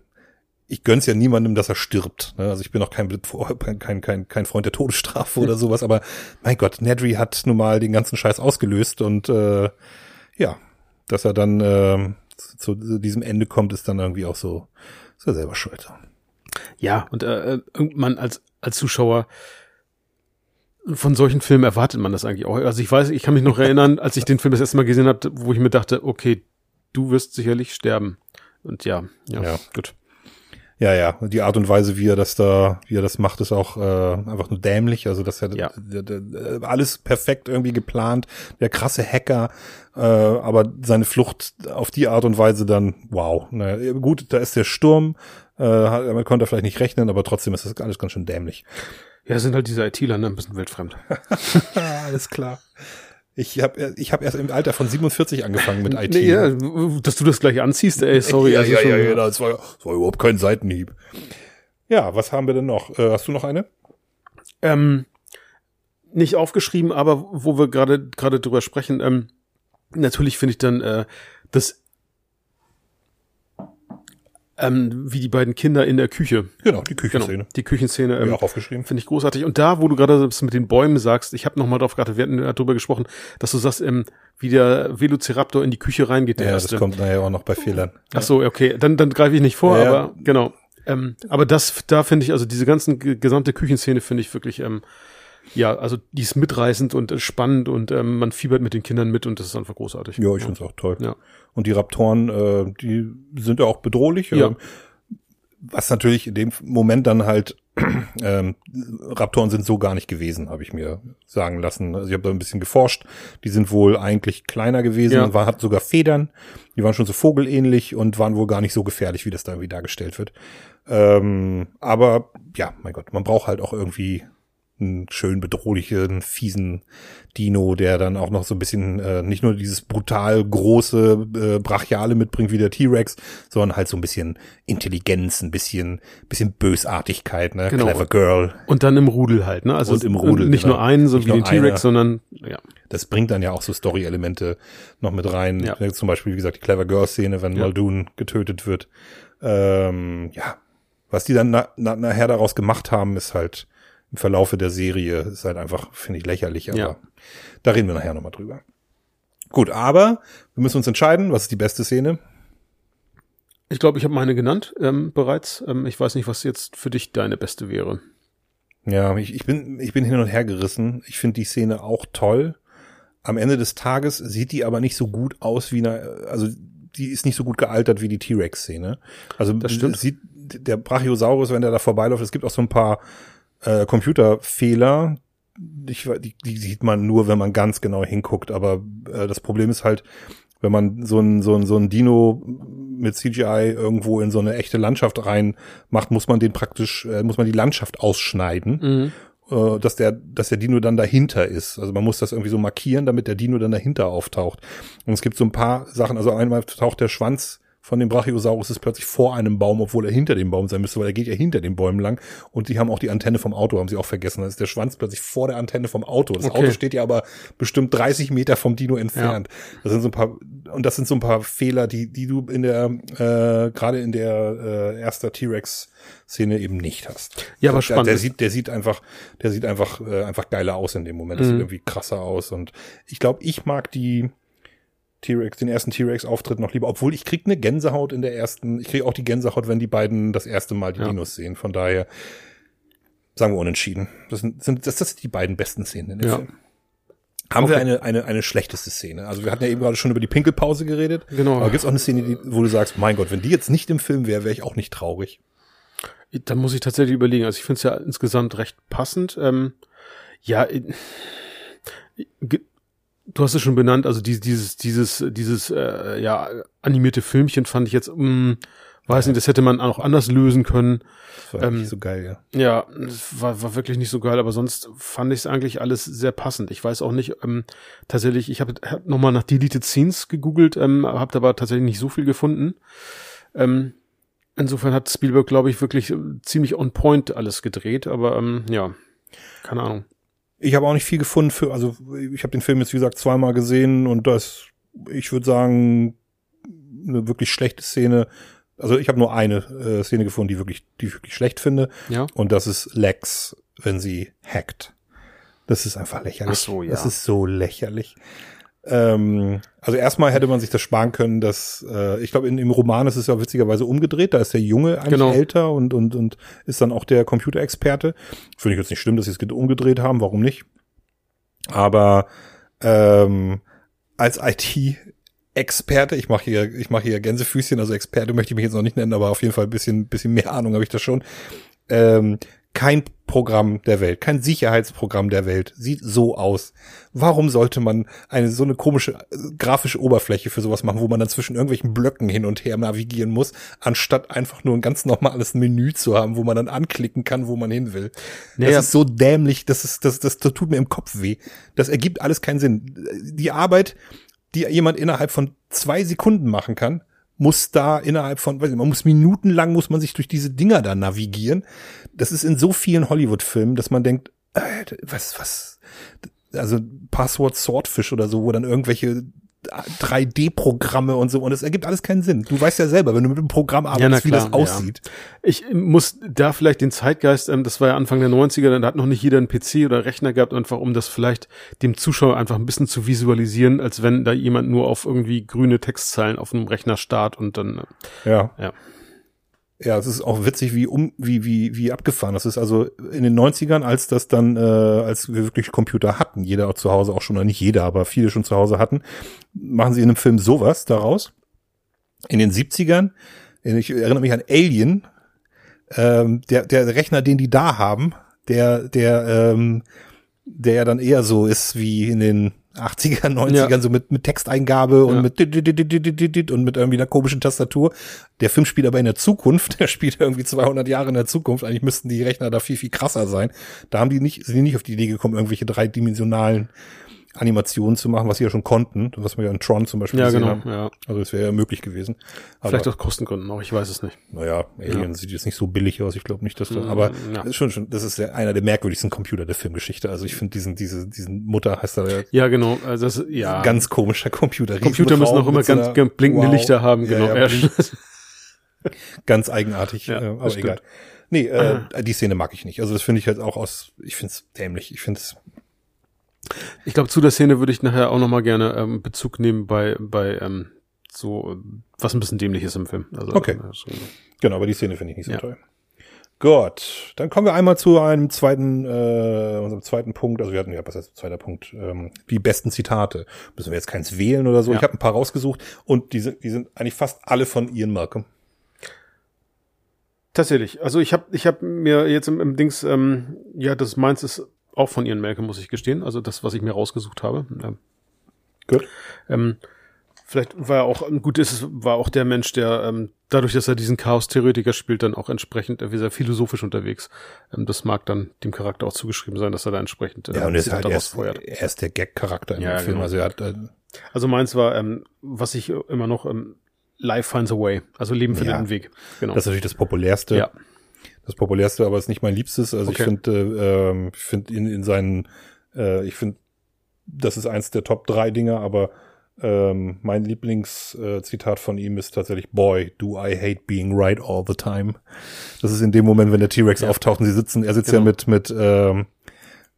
ich gönn's ja niemandem, dass er stirbt. Ne? Also ich bin auch kein, [laughs] kein, kein, kein Freund der Todesstrafe oder [laughs] sowas, aber mein Gott, Nedry hat nun mal den ganzen Scheiß ausgelöst und äh, ja, dass er dann äh, zu, zu diesem Ende kommt, ist dann irgendwie auch so, ist er selber schuld.
Ja, und äh, äh, man als, als Zuschauer von solchen Filmen erwartet man das eigentlich auch. Also ich weiß, ich kann mich noch erinnern, als ich den Film das erste Mal gesehen habe, wo ich mir dachte, okay, du wirst sicherlich sterben. Und ja, ja,
Ja.
gut.
Ja, ja, die Art und Weise, wie er das da, wie er das macht, ist auch äh, einfach nur dämlich. Also das hat
Ja.
der, alles perfekt irgendwie geplant. Der krasse Hacker, äh, aber seine Flucht auf die Art und Weise dann, wow. Na, gut, da ist der Sturm. Äh, man konnte vielleicht nicht rechnen, aber trotzdem ist das alles ganz schön dämlich.
Ja, sind halt diese ITler, ne? Ein bisschen wildfremd. [laughs]
alles klar. Ich habe ich hab erst im Alter von 47 angefangen mit IT.
Nee, ja, dass du das gleich anziehst, ey, sorry.
ja,
also
ja,
schon-
ja, ja, das war, das war überhaupt kein Seitenhieb. Ja, was haben wir denn noch? Äh, hast du noch eine?
Ähm, nicht aufgeschrieben, aber wo wir gerade gerade drüber sprechen, ähm, natürlich finde ich dann äh, das ähm, wie die beiden Kinder in der Küche.
Genau, die
Genau,
Küchenszene.
die Küchenszene. Ähm,
auch aufgeschrieben.
Finde ich großartig. Und da, wo du gerade das mit den Bäumen sagst, ich habe noch mal drauf geachtet, wir hatten darüber gesprochen, dass du sagst, ähm, wie der Velociraptor in die Küche reingeht.
Ja,
erste.
das kommt nachher auch noch bei Fehlern.
Ach so, okay, dann, dann greife ich nicht vor,
Ja, ja.
aber genau. Ähm, aber das, da finde ich, also diese ganzen ge- gesamte Küchenszene finde ich wirklich, ähm, ja, also die ist mitreißend und äh, spannend und ähm, man fiebert mit den Kindern mit und das ist einfach großartig.
Ja, ich find's auch toll.
Ja.
Und die Raptoren, äh, die sind ja auch bedrohlich.
Ja.
Ähm, was natürlich in dem Moment dann halt, [clears throat] ähm, Raptoren sind so gar nicht gewesen, habe ich mir sagen lassen. Also ich habe da ein bisschen geforscht. Die sind wohl eigentlich kleiner gewesen
Ja.
und war, hatten sogar Federn. Die waren schon so vogelähnlich und waren wohl gar nicht so gefährlich, wie das da irgendwie dargestellt wird. Ähm, aber ja, mein Gott, man braucht halt auch irgendwie einen schön bedrohlichen, fiesen Dino, der dann auch noch so ein bisschen äh, nicht nur dieses brutal große, äh, brachiale mitbringt wie der T-Rex, sondern halt so ein bisschen Intelligenz, ein bisschen, bisschen Bösartigkeit, ne?
Genau.
Clever Girl.
Und dann im Rudel halt, ne? Also
Und im Rudel,
nicht
genau.
nur einen, so
Nicht
wie den. T-Rex, sondern ja.
Das bringt dann ja auch so Story-Elemente noch mit rein.
Ja.
Zum Beispiel, wie gesagt, die Clever Girl-Szene, wenn
Ja.
Muldoon getötet wird. Ähm, ja, was die dann na, na, nachher daraus gemacht haben, ist halt im Verlaufe der Serie, ist halt einfach, finde ich, lächerlich, aber
Ja.
da reden wir nachher nochmal drüber. Gut, aber wir müssen uns entscheiden, was ist die beste Szene?
Ich glaube, ich habe meine genannt ähm, bereits. Ähm, ich weiß nicht, was jetzt für dich deine beste wäre.
Ja, ich, ich bin, ich bin hin und her gerissen. Ich finde die Szene auch toll. Am Ende des Tages sieht die aber nicht so gut aus wie eine, also die ist nicht so gut gealtert wie die T-Rex-Szene. Also
Das stimmt.
sieht der Brachiosaurus, wenn der da vorbeiläuft, es gibt auch so ein paar äh, Computerfehler. Ich, die, die sieht man nur, wenn man ganz genau hinguckt. Aber äh, das Problem ist halt, wenn man so ein, so ein, so ein Dino mit CGI irgendwo in so eine echte Landschaft rein macht, muss man den praktisch, äh, muss man die Landschaft ausschneiden, äh, dass der, dass der Dino dann dahinter ist. Also man muss das irgendwie so markieren, damit der Dino dann dahinter auftaucht. Und es gibt so ein paar Sachen, also einmal taucht der Schwanz von dem Brachiosaurus ist plötzlich vor einem Baum, obwohl er hinter dem Baum sein müsste, weil er geht ja hinter den Bäumen lang. Und die haben auch die Antenne vom Auto, haben sie auch vergessen. Da ist der Schwanz plötzlich vor der Antenne vom Auto. Das
Okay.
Auto steht ja aber bestimmt 30 Meter vom Dino entfernt. Das sind so ein paar, und das sind so ein paar Fehler, die, die du in der, äh, gerade in der äh, erster T-Rex-Szene eben nicht hast.
Ja, aber
der,
spannend.
Der sieht, der sieht einfach, der sieht einfach, äh, einfach geiler aus in dem Moment. Das
Mhm.
sieht irgendwie krasser aus. Und ich glaube, ich mag die, T-Rex, den ersten T-Rex-Auftritt noch lieber, obwohl ich krieg eine Gänsehaut in der ersten, ich krieg auch die Gänsehaut, wenn die beiden das erste Mal die
Ja.
Dinos sehen. Von daher sagen wir unentschieden. Das sind, sind das, das sind die beiden besten Szenen in dem
Ja.
Film. Haben wir
Okay.
eine, eine, eine schlechteste Szene? Also wir hatten ja eben gerade schon über die Pinkelpause geredet.
Genau.
Aber gibt's auch eine Szene, die, wo du sagst, mein Gott, wenn die jetzt nicht im Film wäre, wäre ich auch nicht traurig.
Da muss ich tatsächlich überlegen. Also ich finde es ja insgesamt recht passend. Ähm, ja, du hast es schon benannt. Also die- dieses, dieses, dieses, äh, ja animierte Filmchen fand ich jetzt, mh, weiß nicht, das hätte man auch anders lösen können.
Das war
Ähm,
nicht so geil, ja.
Ja, es war, war wirklich nicht so geil, aber sonst fand ich es eigentlich alles sehr passend. Ich weiß auch nicht, ähm, tatsächlich, ich habe hab nochmal nach Deleted Scenes gegoogelt, ähm, habe aber tatsächlich nicht so viel gefunden. Ähm, insofern hat Spielberg, glaube ich, wirklich äh, ziemlich on point alles gedreht, aber ähm, ja, keine Ahnung.
Ich habe auch nicht viel gefunden für, also ich habe den Film jetzt wie gesagt zweimal gesehen und das, ich würde sagen, eine wirklich schlechte Szene. Also ich habe nur eine äh, Szene gefunden, die wirklich, die ich wirklich schlecht finde.
Ja.
Und das ist Lex, wenn sie hackt. Das ist einfach lächerlich.
Ach so, ja.
Das ist so lächerlich. Ähm, also erstmal hätte man sich das sparen können, dass äh, ich glaube, in im Roman ist es ja witzigerweise umgedreht. Da ist der Junge eigentlich
Genau.
älter und und und ist dann auch der Computerexperte. Finde ich jetzt nicht schlimm, dass sie es umgedreht haben. Warum nicht? Aber ähm, als IT-Experte, ich mache hier, ich mache hier Gänsefüßchen, also Experte möchte ich mich jetzt noch nicht nennen, aber auf jeden Fall ein bisschen, bisschen mehr Ahnung habe ich da schon. Ähm, kein Programm der Welt, kein Sicherheitsprogramm der Welt sieht so aus. Warum sollte man eine so eine komische äh, grafische Oberfläche für sowas machen, wo man dann zwischen irgendwelchen Blöcken hin und her navigieren muss, anstatt einfach nur ein ganz normales Menü zu haben, wo man dann anklicken kann, wo man hin will.
Naja.
Das ist so dämlich, das ist das, das, das tut mir im Kopf weh. Das ergibt alles keinen Sinn. Die Arbeit, die jemand innerhalb von zwei Sekunden machen kann, muss da innerhalb von, weiß nicht, man muss minutenlang muss man sich durch diese Dinger da navigieren. Das ist in so vielen Hollywood-Filmen, dass man denkt, äh, was, was, also Passwort Swordfish oder so, wo dann irgendwelche 3D-Programme und so, und es ergibt alles keinen Sinn. Du weißt ja selber, wenn du mit einem Programm arbeitest, wie
klar,
das aussieht.
Ich muss da vielleicht den Zeitgeist, ähm, das war ja Anfang der 90er, da hat noch nicht jeder einen PC oder Rechner gehabt, einfach um das vielleicht dem Zuschauer einfach ein bisschen zu visualisieren, als wenn da jemand nur auf irgendwie grüne Textzeilen auf einem Rechner starrt und dann, äh,
Ja.
ja.
Ja, es ist auch witzig, wie um, wie, wie, wie abgefahren das ist. Also in den 90ern, als das dann, äh, als wir wirklich Computer hatten, jeder auch zu Hause auch schon, oder nicht jeder, aber viele schon zu Hause hatten, machen sie in einem Film sowas daraus. In den 70ern, ich erinnere mich an Alien, ähm, der, der Rechner, den die da haben, der, der, ähm, der ja dann eher so ist wie in den 80er, 90ern, ja. so mit, mit Texteingabe und ja. mit und mit irgendwie einer komischen Tastatur. Der Film spielt aber in der Zukunft, [laughs] der spielt irgendwie 200 Jahre in der Zukunft. Eigentlich müssten die Rechner da viel, viel krasser sein. Da haben die nicht, sind die nicht auf die Idee gekommen, irgendwelche dreidimensionalen Animationen zu machen, was sie ja schon konnten, was wir ja in Tron zum Beispiel
ja, gesehen genau, haben. Ja.
Also es wäre ja möglich gewesen.
Aber, Vielleicht aus Kostengründen auch, ich weiß es nicht.
Naja, Alien ja. sieht jetzt nicht so billig aus, ich glaube nicht, dass da, mm, aber ja. das ist schon, schon, das ist ja einer der merkwürdigsten Computer der Filmgeschichte. Also ich finde diesen, diese, diesen Mutter heißt da
ja. Ja, genau, also das, ja.
Ganz komischer Computer.
Computer müssen auch immer ganz, ganz blinkende wow. Lichter haben, genau. Ja, [laughs]
ganz eigenartig, ja, äh, aber egal. Nee, äh, die Szene mag ich nicht. Also das finde ich halt auch aus, ich finde es dämlich. Ich finde es
ich glaube, zu der Szene würde ich nachher auch nochmal gerne ähm, Bezug nehmen bei, bei ähm, so, was ein bisschen dämlich ist im Film.
Also, okay. Also, genau, aber die Szene finde ich nicht so ja. toll. Gut, dann kommen wir einmal zu einem zweiten, äh, unserem zweiten Punkt. Also wir hatten ja, was heißt zweiter Punkt? Ähm, die besten Zitate. Müssen wir jetzt keins wählen oder so. Ja. Ich habe ein paar rausgesucht und die sind, die sind eigentlich fast alle von Ian Malcolm.
Tatsächlich. Also ich habe ich hab mir jetzt im, im Dings, ähm, ja, das meins ist auch von Ian Malcolm, muss ich gestehen. Also das, was ich mir rausgesucht habe. Ähm, Gut. Ähm, vielleicht war er auch, gut ist es, war auch der Mensch, der ähm, dadurch, dass er diesen Chaos-Theoretiker spielt, dann auch entsprechend äh, sehr philosophisch unterwegs. Ähm, das mag dann dem Charakter auch zugeschrieben sein, dass er da entsprechend
äh, ja, und er ist halt erst, er ist der Gag-Charakter im ja, Film. Genau.
Also, er hat, äh, also meins war, ähm, was ich immer noch ähm, Life finds a way, also Leben findet ja, einen Weg.
Genau. Das ist natürlich das populärste. Ja das populärste, aber ist nicht mein liebstes. Also okay. ich finde, äh, ähm, ich finde in, in seinen, äh, ich finde, das ist eins der Top drei Dinger, aber ähm, mein Lieblingszitat äh, von ihm ist tatsächlich Boy, do I hate being right all the time. Das ist in dem Moment, wenn der T-Rex ja. auftaucht und sie sitzen, er sitzt genau. ja mit mit ähm,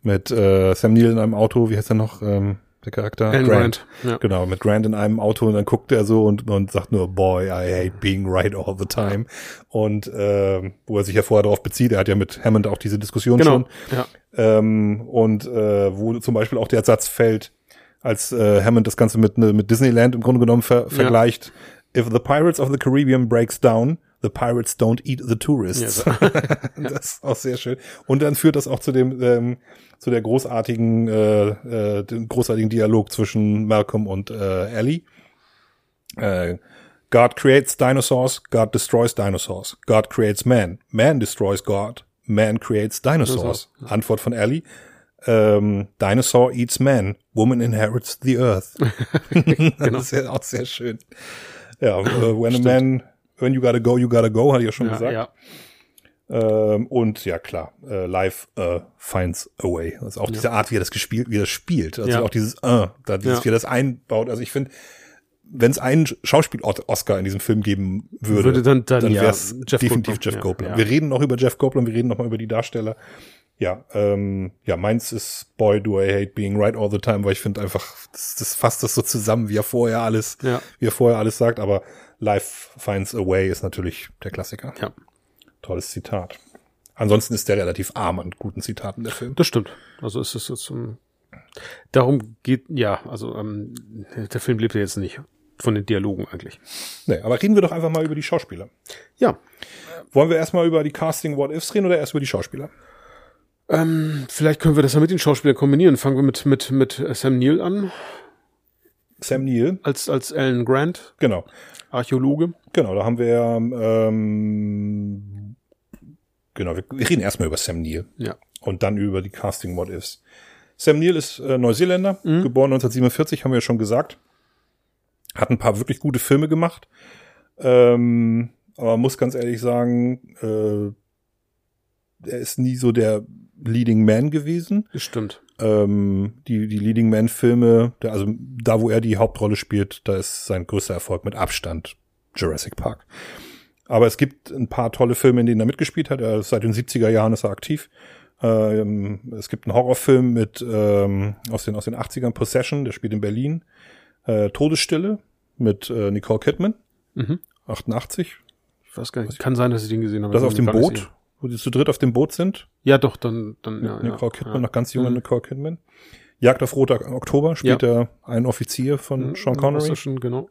mit äh, Sam Neill in einem Auto, wie heißt er noch? Ähm, der Charakter?
Alan Grant.
Grant. Ja. Genau, mit Grant in einem Auto und dann guckt er so und, und sagt nur, boy, I hate being right all the time. Und äh, wo er sich ja vorher darauf bezieht, er hat ja mit Hammond auch diese Diskussion genau. schon. Ja. Ähm, und äh, wo zum Beispiel auch der Satz fällt, als äh, Hammond das Ganze mit, mit Disneyland im Grunde genommen ver vergleicht, If the Pirates of the Caribbean breaks down, The Pirates don't eat the tourists. Ja, [laughs] das ist auch sehr schön. Und dann führt das auch zu dem ähm, zu der großartigen äh, äh, dem großartigen Dialog zwischen Malcolm und äh, Ellie. Äh, God creates dinosaurs, God destroys dinosaurs. God creates man, man destroys God, man creates dinosaurs. Antwort von Ellie. Ähm, Dinosaur eats man, woman inherits the earth. [laughs] [laughs] genau. das ist ja auch sehr schön. Ja, uh, when Stimmt. a man when you gotta go, you gotta go, hatte ich ja schon ja, gesagt. Ja. Ähm, und ja, klar, äh, live äh, finds a way. Also auch ja. diese Art, wie er das gespielt, wie er das spielt. Also ja. auch dieses, äh, da, dieses, wie er das einbaut. Also ich finde, wenn es einen Schauspiel-Oscar in diesem Film geben würde,
würde dann, dann, dann
wäre es ja, definitiv Jeff Goldblum. Wir reden noch über Jeff Goldblum, wir reden noch mal über die Darsteller. Ja, ähm, ja, meins ist Boy, do I hate being right all the time, weil ich finde einfach, das, das fasst das so zusammen, wie er vorher alles, ja. wie er vorher alles sagt, aber Life finds a way ist natürlich der Klassiker. Ja. Tolles Zitat. Ansonsten ist der relativ arm an guten Zitaten, der Film.
Das stimmt. Also es ist jetzt, um, darum geht, ja, also ähm, der Film lebt ja jetzt nicht von den Dialogen eigentlich.
Nee, aber reden wir doch einfach mal über die Schauspieler.
Ja.
Wollen wir erstmal über die Casting What Ifs reden oder erst über die Schauspieler?
Ähm, vielleicht können wir das ja mit den Schauspielern kombinieren. Fangen wir mit, mit, mit Sam Neill an.
Sam Neill.
Als, als Alan Grant.
Genau.
Archäologe.
Genau, da haben wir, ähm, genau, wir, reden erstmal über Sam Neill.
Ja.
Und dann über die Casting What Ifs. Sam Neill ist äh, Neuseeländer, mhm. geboren 1947, haben wir ja schon gesagt. Hat ein paar wirklich gute Filme gemacht. Ähm, aber muss ganz ehrlich sagen, äh, er ist nie so der Leading Man gewesen.
Stimmt.
Ähm, die, die Leading Man Filme, der, also da, wo er die Hauptrolle spielt, da ist sein größter Erfolg mit Abstand Jurassic Park. Aber es gibt ein paar tolle Filme, in denen er mitgespielt hat. Er, seit den 70er Jahren ist er aktiv. Ähm, es gibt einen Horrorfilm mit ähm, aus den aus den 80ern Possession, der spielt in Berlin. Äh, Todesstille mit äh, Nicole Kidman. Mhm. 88.
Ich weiß gar nicht. Kann sein, dass ich den gesehen habe.
Das auf dem Boot wo die zu dritt auf dem Boot sind.
Ja, doch, dann, dann,
ja. Nicole ja, Kidman, ja. noch ganz junge mhm. Nicole Kidman. Jagd auf Roter Oktober spielt ja. er einen Offizier von mhm, Sean Connery.
Schon, genau.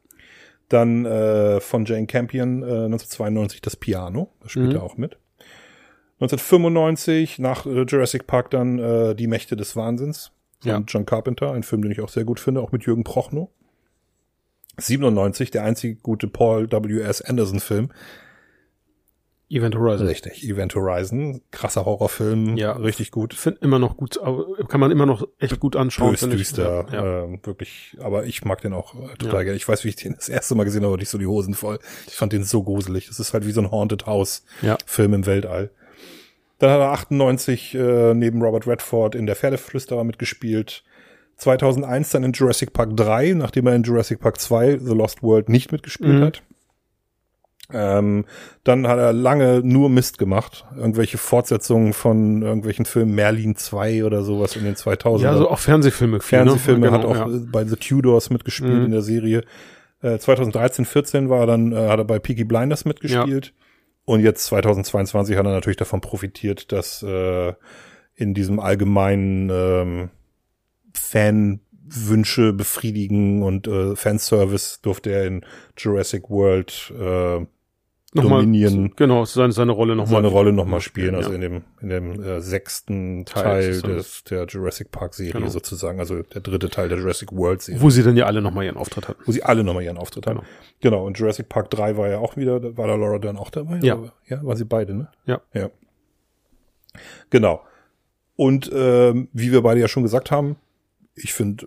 Dann äh, von Jane Campion äh, 1992 das Piano, das spielt mhm. er auch mit. 1995 nach äh, Jurassic Park dann äh, Die Mächte des Wahnsinns. von
Ja.
John Carpenter, ein Film, den ich auch sehr gut finde, auch mit Jürgen Prochnow. 97, der einzige gute Paul W.S. Anderson Film.
Event Horizon.
Richtig, Event Horizon, krasser Horrorfilm,
Ja.
richtig gut.
Ich finde immer noch gut, kann man immer noch echt gut anschauen.
Bös
finde ich.
düster,
Ja,
ähm, wirklich, aber ich mag den auch äh, total
Ja.
gerne. Ich weiß, wie ich den das erste Mal gesehen habe, hatte ich so die Hosen voll. Ich fand den so gruselig. Das ist halt wie so ein Haunted House
Ja.
Film im Weltall. Dann hat er 98 äh, neben Robert Redford in der Pferdeflüsterer mitgespielt. 2001 dann in Jurassic Park 3, nachdem er in Jurassic Park 2 The Lost World nicht mitgespielt
Mhm.
hat. Ähm, dann hat er lange nur Mist gemacht. Irgendwelche Fortsetzungen von irgendwelchen Filmen, Merlin 2 oder sowas in den 2000ern.
Ja, so auch Fernsehfilme. viel,
Fernsehfilme,
ne?
hat
Genau,
auch
ja.
bei The Tudors mitgespielt
Mhm.
in der Serie. Äh, 2013, 14 war er dann, äh, hat er bei Peaky Blinders mitgespielt. Und jetzt 2022 hat er natürlich davon profitiert, dass äh, in diesem allgemeinen ähm, Fanwünsche befriedigen und äh, Fanservice durfte er in Jurassic World äh,
Nochmal,
Dominion
Genau, seine, seine Rolle nochmal.
seine Rolle nochmal spielen, also
ja.
in dem, in dem äh, sechsten
Teil
Teil des, der Jurassic Park Serie
Genau.
sozusagen, also der dritte Teil der Jurassic World Serie,
Wo sie dann ja alle nochmal ihren Auftritt hatten.
wo sie alle nochmal ihren Auftritt.
Genau.
Genau, und Jurassic Park 3 war ja auch wieder, war da Laura Dern auch dabei?
Ja.
Ja, waren sie beide, ne?
Ja.
Ja. Genau. Und ähm, wie wir beide ja schon gesagt haben, ich finde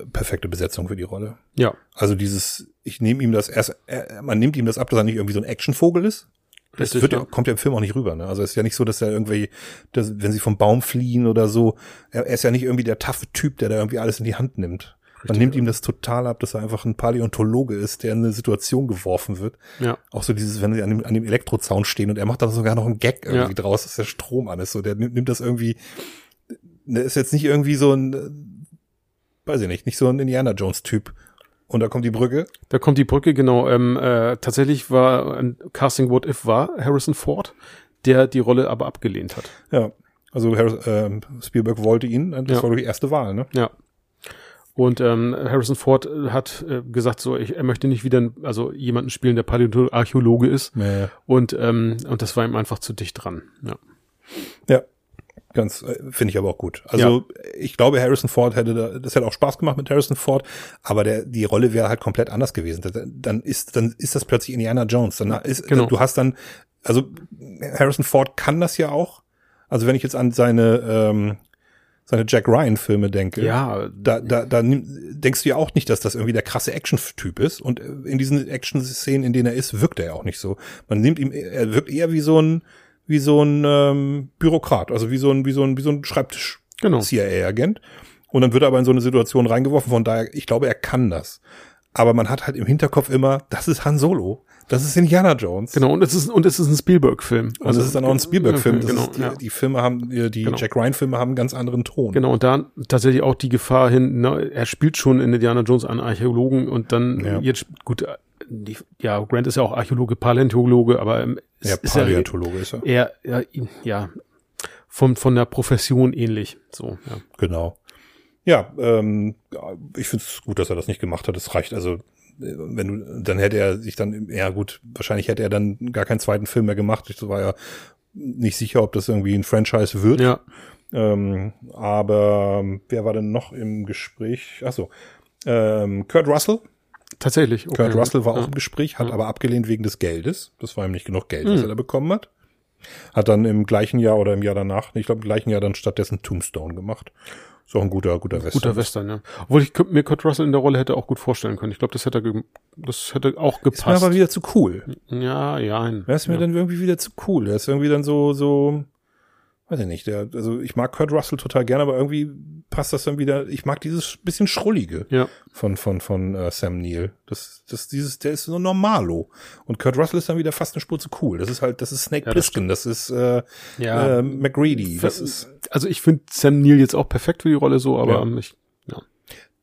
äh, perfekte Besetzung für die Rolle.
Ja,
Also dieses, ich nehme ihm das erst, äh, man nimmt ihm das ab, dass er nicht irgendwie so ein Actionvogel ist. Das
Richtig,
wird ja.
ja.
kommt ja im Film auch nicht rüber. Ne? Also es ist ja nicht so, dass er irgendwie, dass, wenn sie vom Baum fliehen oder so, er, er ist ja nicht irgendwie der taffe Typ, der da irgendwie alles in die Hand nimmt. Man nimmt ihm das total ab, dass er einfach ein Paläontologe ist, der in eine Situation geworfen wird.
ja.
Auch so dieses, wenn sie an dem, an dem Elektrozaun stehen und er macht da sogar noch einen Gag irgendwie
Ja.
draus, dass der Strom an ist. So, der nimmt, nimmt das irgendwie, der ist jetzt nicht irgendwie so ein, weiß ich nicht, nicht so ein Indiana Jones Typ. Und da kommt die Brücke.
Da kommt die Brücke, genau. Ähm, äh, tatsächlich war ein Casting What If war Harrison Ford, der die Rolle aber abgelehnt hat.
Ja. Also Harris, ähm, Spielberg wollte ihn, das
Ja.
war doch die erste Wahl, ne?
Ja. Und ähm, Harrison Ford äh, hat äh, gesagt, so ich, er möchte nicht wieder also jemanden spielen, der Paläontologe ist.
Ja.
Und ähm, und das war ihm einfach zu dicht dran. Ja.
Ja. Ganz, äh, finde ich aber auch gut. Also ich glaube, Harrison Ford hätte da, das hätte auch Spaß gemacht mit Harrison Ford, aber der, die Rolle wäre halt komplett anders gewesen. Da- Dann ist, dann ist das plötzlich Indiana Jones. Dann ist,
Genau.
du hast dann, also Harrison Ford kann das ja auch. Also wenn ich jetzt an seine, ähm, seine Jack Ryan Filme denke.
Ja,
Da, da, da nimm- denkst du ja auch nicht, dass das irgendwie der krasse Action-Typ ist. Und äh, in diesen Action-Szenen, in denen er ist, wirkt er ja auch nicht so. Man nimmt ihm, er wirkt eher wie so ein, wie so ein ähm, Bürokrat, also wie so ein, wie so ein, wie so ein Schreibtisch
Genau.
CIA-Agent. Und dann wird er aber in so eine Situation reingeworfen, von daher, ich glaube, er kann das. Aber man hat halt im Hinterkopf immer, das ist Han Solo. Das ist Indiana Jones.
Genau, und es ist, und es ist ein Spielberg-Film.
Und das ist dann auch ein Spielberg-Film. Das
Genau,
ist die,
ja.
die Filme haben, die, die
Genau.
Jack Ryan-Filme haben einen ganz anderen Ton.
Genau, und da tatsächlich auch die Gefahr hin, ne, er spielt schon in Indiana Jones einen Archäologen und dann
Ja.
jetzt, gut, äh, die, ja, Grant ist ja auch Archäologe, Paläontologe, aber ähm,
Ja,
ist ja
Paläontologe ist er.
eher, ja, ja, von, von der Profession ähnlich, so, ja.
Genau. Ja, ähm, ich finde es gut, dass er das nicht gemacht hat. Es reicht also, äh, wenn du, dann hätte er sich dann, ja gut, wahrscheinlich hätte er dann gar keinen zweiten Film mehr gemacht. Ich war ja nicht sicher, ob das irgendwie ein Franchise wird.
Ja,
Ähm, aber ähm, wer war denn noch im Gespräch? Ach so, ähm, Kurt Russell.
Tatsächlich. Okay.
Kurt Russell war
ja.
auch im Gespräch, hat
Ja.
aber abgelehnt wegen des Geldes. Das war ihm nicht genug Geld,
Hm.
was er da bekommen hat. Hat dann im gleichen Jahr oder im Jahr danach, ich glaube im gleichen Jahr dann stattdessen Tombstone gemacht. Ist auch ein guter, guter Western.
Guter Western, ja. Obwohl ich mir Kurt Russell in der Rolle hätte auch gut vorstellen können. Ich glaube, das hätte, das hätte auch
Ist mir
gepasst.
aber wieder zu cool.
ja, ja.
Er ist mir
ja.
dann irgendwie wieder zu cool. Er ist irgendwie dann so, so, weiß ich nicht, der, also ich mag Kurt Russell total gerne, aber irgendwie passt das dann wieder, ich mag dieses bisschen Schrullige
Ja,
von, von, von äh, Sam Neill. Das, das, dieses, der ist so normalo. Und Kurt Russell ist dann wieder fast eine Spur zu cool. Das ist halt, das ist Snake
Ja, das
Plissken, das ist äh,
ja.
äh, McGreedy, das ist
also ich finde Sam Neill jetzt auch perfekt für die Rolle so, aber
Ja.
ähm, ich, ja.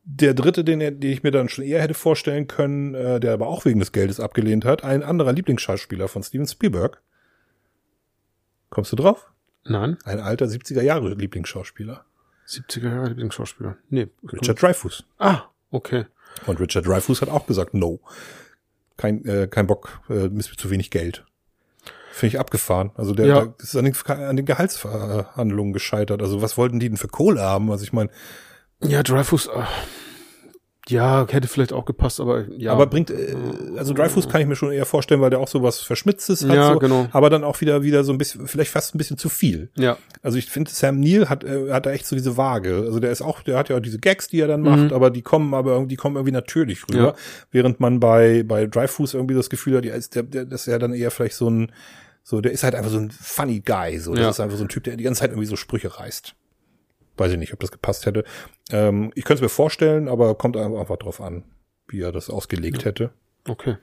der dritte, den, er- den ich mir dann schon eher hätte vorstellen können, äh, der aber auch wegen des Geldes abgelehnt hat, ein anderer Lieblingsschauspieler von Steven Spielberg. Kommst du drauf?
Nein,
Ein alter 70er Jahre Lieblingsschauspieler.
70er Jahre Lieblingsschauspieler. Nee.
Richard Dreyfuss.
Ah, okay.
Und Richard Dreyfuss hat auch gesagt, no. Kein, äh, kein Bock, äh, ist mir zu wenig Geld. Finde ich abgefahren. Also der,
Ja.
der ist an den, an den Gehaltsverhandlungen gescheitert. Also was wollten die denn für Kohle haben? Also ich meine,
Ja, Dreyfus, äh, ja, hätte vielleicht auch gepasst, aber ja.
Aber bringt, äh, also Dreyfus kann ich mir schon eher vorstellen, weil der auch so was Verschmitztes hat.
Ja,
so,
genau.
Aber dann auch wieder, wieder so ein bisschen, vielleicht fast ein bisschen zu viel.
ja.
Also ich finde, Sam Neill hat, äh, hat da echt so diese Waage. Also der ist auch, der hat ja auch diese Gags, die er dann macht, aber die kommen aber irgendwie, die kommen irgendwie natürlich rüber.
Mhm. Ja.
Während man bei, bei Dreyfus irgendwie das Gefühl hat, der, der, das ist ja dann eher vielleicht so ein, so, der ist halt einfach so ein funny Guy, so. Das
Ja.
ist einfach so ein Typ, der die ganze Zeit irgendwie so Sprüche reißt. Weiß ich nicht, ob das gepasst hätte. Ähm, ich könnte es mir vorstellen, aber kommt einfach drauf an, wie er das ausgelegt hätte.
Okay.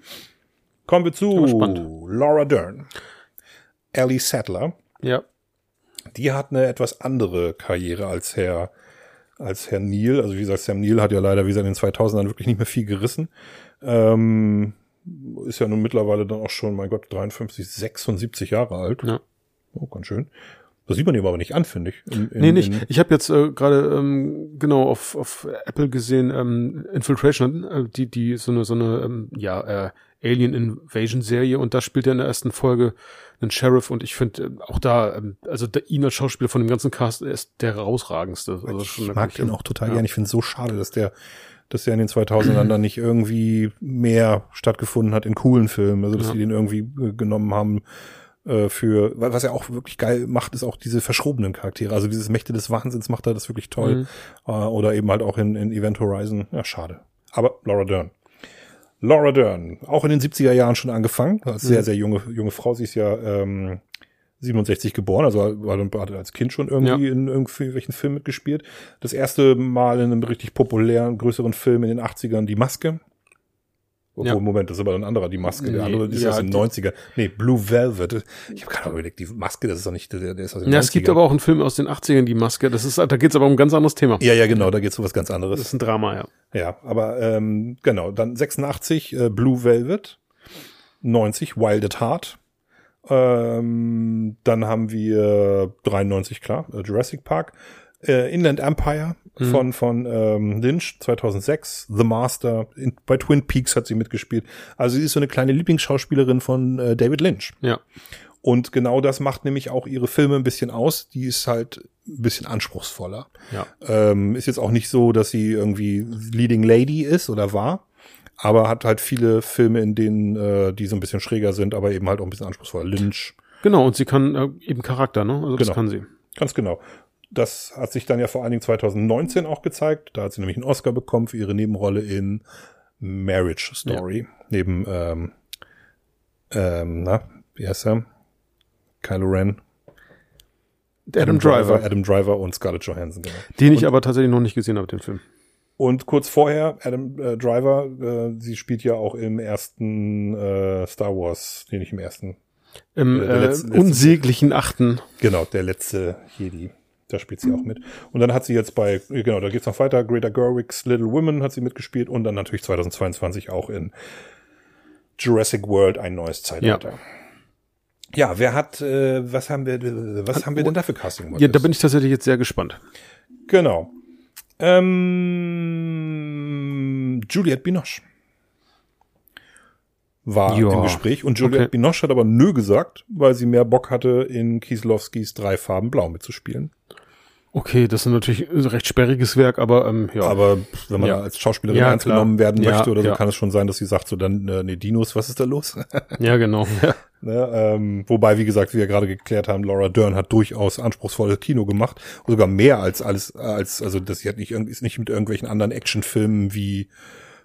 Kommen wir zu. Laura Dern. Ellie Sattler.
Ja.
Die hat eine etwas andere Karriere als Herr, als Herr Neil. Also wie gesagt, Sam Neil hat ja leider, wie in den 2000ern wirklich nicht mehr viel gerissen. Ähm, ist ja nun mittlerweile dann auch schon, mein Gott, 53, 76 Jahre alt.
Ja.
Oh, ganz schön. Das sieht man ihm aber nicht an, finde ich. In, in,
Nee, nicht. Ich habe jetzt äh, gerade ähm, genau auf, auf Apple gesehen, ähm, Infiltration, äh, die, die so eine, so eine ähm, ja, äh, Alien Invasion Serie und da spielt er in der ersten Folge einen Sheriff und ich finde äh, auch da, ähm, also der, ihn als Schauspieler von dem ganzen Cast er ist der herausragendste. Also
ich
schon
mag ihn auch total
ja.
gern. Ich finde es so schade, dass der, dass der in den 2000ern dann nicht irgendwie mehr stattgefunden hat in coolen Filmen. Also dass
Ja.
die den irgendwie äh, genommen haben äh, für, wa- was er auch wirklich geil macht, ist auch diese verschrobenen Charaktere. Also dieses Mächte des Wahnsinns macht er das wirklich toll.
Mhm.
Äh, oder eben halt auch in, in Event Horizon. Ja, schade. Aber Laura Dern. Laura Dern, auch in den 70er Jahren schon angefangen, als
Mhm.
sehr, sehr junge, junge Frau. Sie ist ja ähm, 67 geboren, also war dann hat als Kind schon irgendwie in irgendwelchen Filmen mitgespielt. Das erste Mal in einem richtig populären, größeren Film in den 80ern, Die Maske. Obwohl,
Ja.
Moment, das ist aber ein anderer, die Maske. Der
Nee,
andere ist
ja,
aus den
die-
90ern. Nee, Blue Velvet. Ich habe gerade überlegt, die Maske, das ist doch nicht, der, der ist aus den
Ja,
90ern.
es gibt aber auch einen Film aus den 80ern, die Maske. Das ist, da geht's aber um ein ganz anderes Thema.
Ja, ja, genau, da geht's um was ganz
Das
anderes.
ist ein Drama, ja.
Ja, aber ähm, genau, dann 86 äh, Blue Velvet, 90 Wild at Heart, ähm, dann haben wir 93 klar äh, Jurassic Park, äh, Inland Empire von von ähm, Lynch 2006, The Master, in, bei Twin Peaks hat sie mitgespielt. Also sie ist so eine kleine Lieblingsschauspielerin von äh, David Lynch.
Ja.
Und genau das macht nämlich auch ihre Filme ein bisschen aus. Die ist halt ein bisschen anspruchsvoller.
Ja.
Ähm, ist jetzt auch nicht so, dass sie irgendwie Leading Lady ist oder war, aber hat halt viele Filme, in denen äh, die so ein bisschen schräger sind, aber eben halt auch ein bisschen anspruchsvoller. Lynch,
Genau, und sie kann äh, eben Charakter, ne? Also das
Genau.
kann sie.
ganz genau. Das hat sich dann ja vor allen Dingen 2019 auch gezeigt. Da hat sie nämlich einen Oscar bekommen für ihre Nebenrolle in Marriage Story. Neben, ähm, ähm, na, wie heißt er? Kylo Ren.
Adam, Driver,
Adam Driver und Scarlett Johansson, genau.
den ich aber tatsächlich noch nicht gesehen habe, den Film.
Und kurz vorher, Adam äh, Driver, äh, sie spielt ja auch im ersten äh, Star Wars, nee, nicht im ersten.
Im
Äh, der
äh,
letzte- letzte-
unsäglichen Achten.
Genau, der letzte Jedi. Da spielt sie auch mit. Und dann hat sie jetzt bei, genau, da geht's noch weiter, Greta Gerwig's Little Women hat sie mitgespielt und dann natürlich 2022 auch in Jurassic World ein neues Zeitalter. Ja, wer hat, äh, was haben wir, was haben wir denn da für Casting?
Ja, da bin ich tatsächlich jetzt sehr gespannt.
Genau. Ähm, Juliette Binoche war
Ja.
im Gespräch und Juliette
Okay.
Binoche hat aber nö gesagt, weil sie mehr Bock hatte, in Kieslowskis drei Farben blau mitzuspielen.
Okay, das ist natürlich ein recht sperriges Werk, aber ähm, ja.
Aber wenn man
Ja.
als Schauspielerin
Ja,
ernst genommen werden
Ja,
möchte oder so, kann es schon sein, dass sie sagt so dann, äh, nee, Dinos, was ist da los? [laughs]
ja, genau. Ja.
Ne, ähm, wobei, wie gesagt, wie wir gerade geklärt haben, Laura Dern hat durchaus anspruchsvolles Kino gemacht. Sogar mehr als alles, als, also das sie hat nicht irgendwie, ist nicht mit irgendwelchen anderen Actionfilmen wie,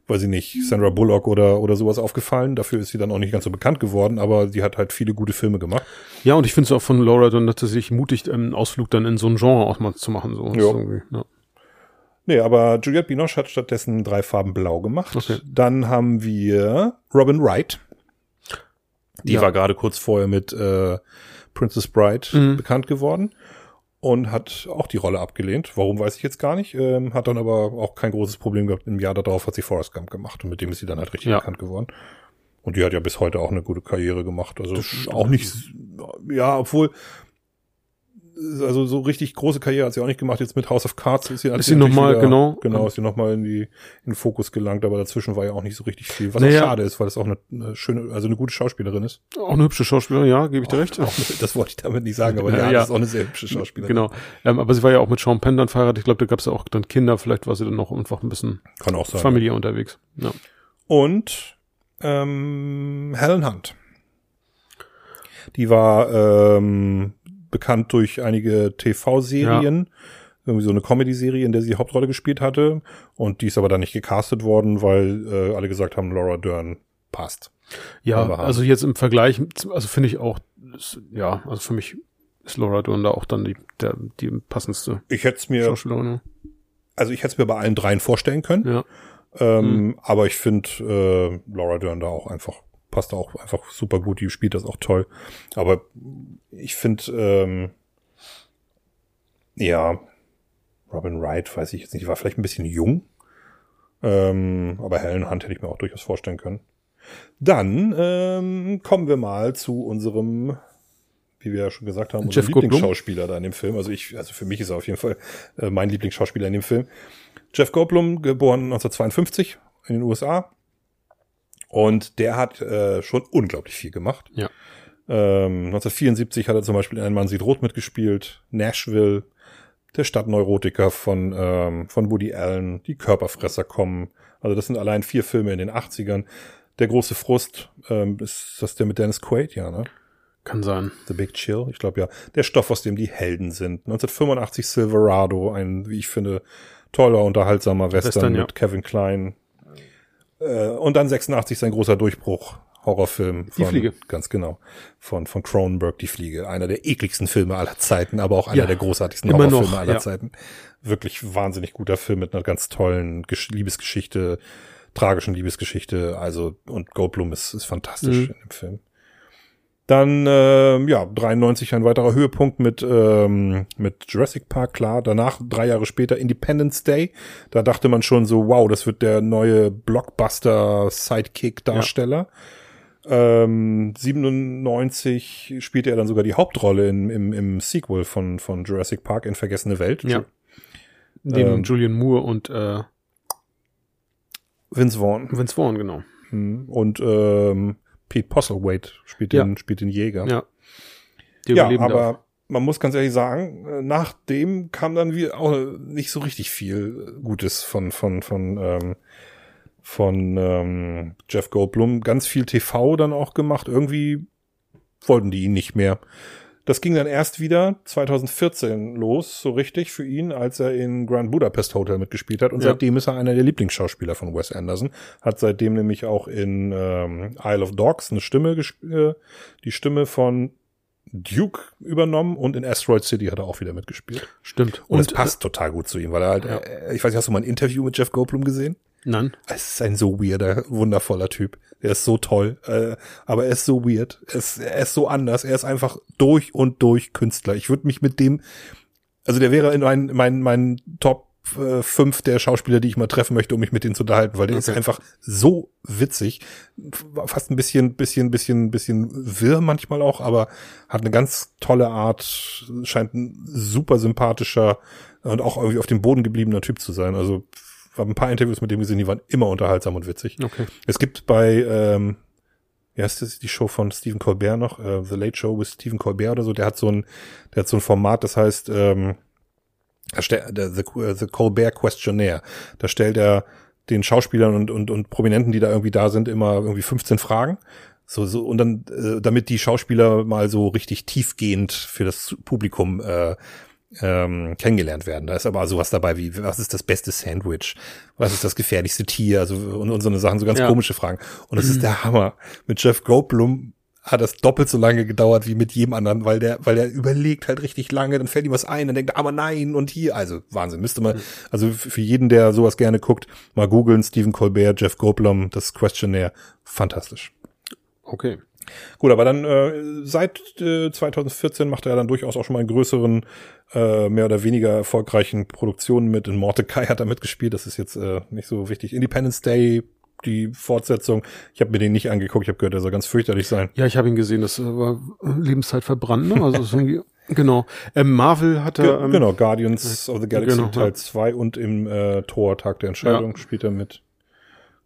weiß ich nicht, Sandra Bullock oder, oder sowas aufgefallen. Dafür ist sie dann auch nicht ganz so bekannt geworden, aber sie hat halt viele gute Filme gemacht.
ja, und ich finde es auch von Laura dann tatsächlich mutig, einen Ausflug dann in so ein Genre auch mal zu machen. So.
Ja. Nee, aber Juliette Binoche hat stattdessen drei Farben blau gemacht.
Okay.
Dann haben wir Robin Wright. Die
Ja.
war gerade kurz vorher mit äh, Princess Bride
Mhm.
bekannt geworden und hat auch die Rolle abgelehnt. Warum weiß ich jetzt gar nicht. Ähm, hat dann aber auch kein großes Problem gehabt. Im Jahr darauf hat sie Forrest Gump gemacht und mit dem ist sie dann halt richtig
Ja.
bekannt geworden. Und die hat ja bis heute auch eine gute Karriere gemacht. Also auch nicht, ja, obwohl also so richtig große Karriere hat sie auch nicht gemacht. Jetzt mit House of Cards ist sie,
ist sie nochmal, genau.
Genau, ist sie nochmal in die, in den Fokus gelangt, aber dazwischen war ja auch nicht so richtig viel. Was naja. auch schade ist, weil das auch eine, eine, schöne, also eine gute Schauspielerin ist.
Auch eine hübsche Schauspielerin, ja, gebe ich dir recht. Auch,
das wollte ich damit nicht sagen, aber ja, ja, ja. das ist auch eine sehr hübsche Schauspielerin.
Genau. Ähm, aber sie war ja auch mit Sean Penn dann verheiratet. Ich glaube, da gab es ja auch dann Kinder. Vielleicht war sie dann noch einfach ein bisschen
Kann auch sein,
familiär ja. unterwegs. Ja.
Und ähm, Helen Hunt. Die war ähm, bekannt durch einige TV-Serien. Ja. Irgendwie so eine Comedy-Serie, in der sie die Hauptrolle gespielt hatte. Und die ist aber dann nicht gecastet worden, weil äh, alle gesagt haben, Laura Dern passt.
Ja, also jetzt im Vergleich, also finde ich auch, ja, also für mich ist Laura Dern da auch dann die, der, die passendste.
Ich hätte es mir, also ich hätte es mir bei allen dreien vorstellen können.
Ja.
Ähm, mhm. Aber ich finde äh, Laura Dern da auch einfach passt auch einfach super gut, die spielt das auch toll. Aber ich finde, ähm, ja, Robin Wright, weiß ich jetzt nicht, die war vielleicht ein bisschen jung. Ähm, aber Helen Hunt hätte ich mir auch durchaus vorstellen können. Dann ähm, kommen wir mal zu unserem, wie wir ja schon gesagt haben,
unserem
Lieblingsschauspieler da in dem Film. Also ich, also für mich ist er auf jeden Fall äh, mein Lieblingsschauspieler in dem Film. Jeff Goldblum, geboren 1952 in den USA. Und der hat äh, schon unglaublich viel gemacht.
Ja.
Ähm, 1974 hat er zum Beispiel in Ein Mann sieht rot mitgespielt, Nashville, der Stadtneurotiker von, ähm, von Woody Allen, Die Körperfresser kommen. Also das sind allein vier Filme in den 80ern. Der große Frust, ähm, ist das der mit Dennis Quaid, ja, ne?
Kann sein.
The Big Chill, ich glaube ja. Der Stoff, aus dem die Helden sind. 1985 Silverado, ein, wie ich finde, toller, unterhaltsamer Western, Western mit Kevin Klein, äh, und dann 86 sein großer Durchbruch. Horrorfilm
von, die Fliege.
ganz genau, von, von Cronenberg, Die Fliege. Einer der ekligsten Filme aller Zeiten, aber auch einer ja, der großartigsten Horrorfilme noch, aller ja. Zeiten. Wirklich wahnsinnig guter Film mit einer ganz tollen Gesch Liebesgeschichte, tragischen Liebesgeschichte. Also, und Goldblum ist, ist fantastisch mhm. in dem Film. Dann, äh, ja, 93 ein weiterer Höhepunkt mit, ähm, mit Jurassic Park, klar. Danach, drei Jahre später, Independence Day. Da dachte man schon so, wow, das wird der neue Blockbuster-Sidekick-Darsteller. Ja. Ähm, 97 spielte er dann sogar die Hauptrolle in, im, im Sequel von, von Jurassic Park in Vergessene Welt.
Ja. Neben ähm, Julian Moore und äh,
Vince Vaughn.
Vince Vaughn, genau.
Hm. Und ähm, Pete Postlethwaite spielt den, spielt den Jäger.
Ja.
Die ja, aber auch. man muss ganz ehrlich sagen, äh, nach dem kam dann wie auch nicht so richtig viel Gutes von, von, von, ähm, von ähm, Jeff Goldblum. Ganz viel TV dann auch gemacht. Irgendwie wollten die ihn nicht mehr. Das ging dann erst wieder 2014 los, so richtig für ihn, als er in Grand Budapest Hotel mitgespielt hat. Und ja. seitdem ist er einer der Lieblingsschauspieler von Wes Anderson. Hat seitdem nämlich auch in ähm, Isle of Dogs eine Stimme, äh, die Stimme von Duke übernommen und in Asteroid City hat er auch wieder mitgespielt.
Stimmt.
Und, und es passt total gut zu ihm, weil er halt, ja. äh, ich weiß nicht, hast du mal ein Interview mit Jeff Goldblum gesehen?
Nein.
Es ist ein so weirder, wundervoller Typ. Er ist so toll, äh, aber er ist so weird. Er ist, er ist so anders. Er ist einfach durch und durch Künstler. Ich würde mich mit dem, also der wäre in mein, mein, mein Top äh, fünf der Schauspieler, die ich mal treffen möchte, um mich mit denen zu unterhalten, weil der okay. ist einfach so witzig, fast ein bisschen, bisschen, bisschen, bisschen wirr manchmal auch, aber hat eine ganz tolle Art, scheint ein super sympathischer und auch irgendwie auf dem Boden gebliebener Typ zu sein. Also ein paar Interviews mit dem gesehen, die waren immer unterhaltsam und witzig.
Okay.
Es gibt bei, ähm, wie heißt das, die Show von Stephen Colbert noch, äh, The Late Show with Stephen Colbert oder so, der hat so ein, der hat so ein Format, das heißt, ähm, the, the Colbert Questionnaire. Da stellt er den Schauspielern und, und, und Prominenten, die da irgendwie da sind, immer irgendwie 15 Fragen. So, so, und dann, äh, damit die Schauspieler mal so richtig tiefgehend für das Publikum äh, ähm, kennengelernt werden. Da ist aber sowas dabei wie, was ist das beste Sandwich? Was ist das gefährlichste Tier? Also, und, und so eine Sachen, so ganz ja. komische Fragen. Und das mhm. ist [clears throat] der Hammer. Mit Jeff Goldblum hat das doppelt so lange gedauert wie mit jedem anderen, weil der, weil der überlegt halt richtig lange, dann fällt ihm was ein, dann denkt er, aber nein, und hier, also Wahnsinn, müsste man, also für jeden, der sowas gerne guckt, mal googeln, Stephen Colbert, Jeff Goldblum, das Questionnaire, fantastisch.
Okay.
Gut, aber dann äh, seit äh, 2014 macht er dann durchaus auch schon mal einen größeren, äh, mehr oder weniger erfolgreichen Produktionen mit. In Mordecai hat er mitgespielt, das ist jetzt äh, nicht so wichtig. Independence Day, die Fortsetzung. Ich habe mir den nicht angeguckt, ich habe gehört, der soll ganz fürchterlich sein.
Ja, ich habe ihn gesehen, das war Lebenszeit verbrannt, ne? Also [laughs] Genau. Ähm, Marvel hat er. Ähm,
genau, Guardians of the Galaxy
genau,
Teil
ja.
2 und im äh, Tor Tag der Entscheidung spielt er mit.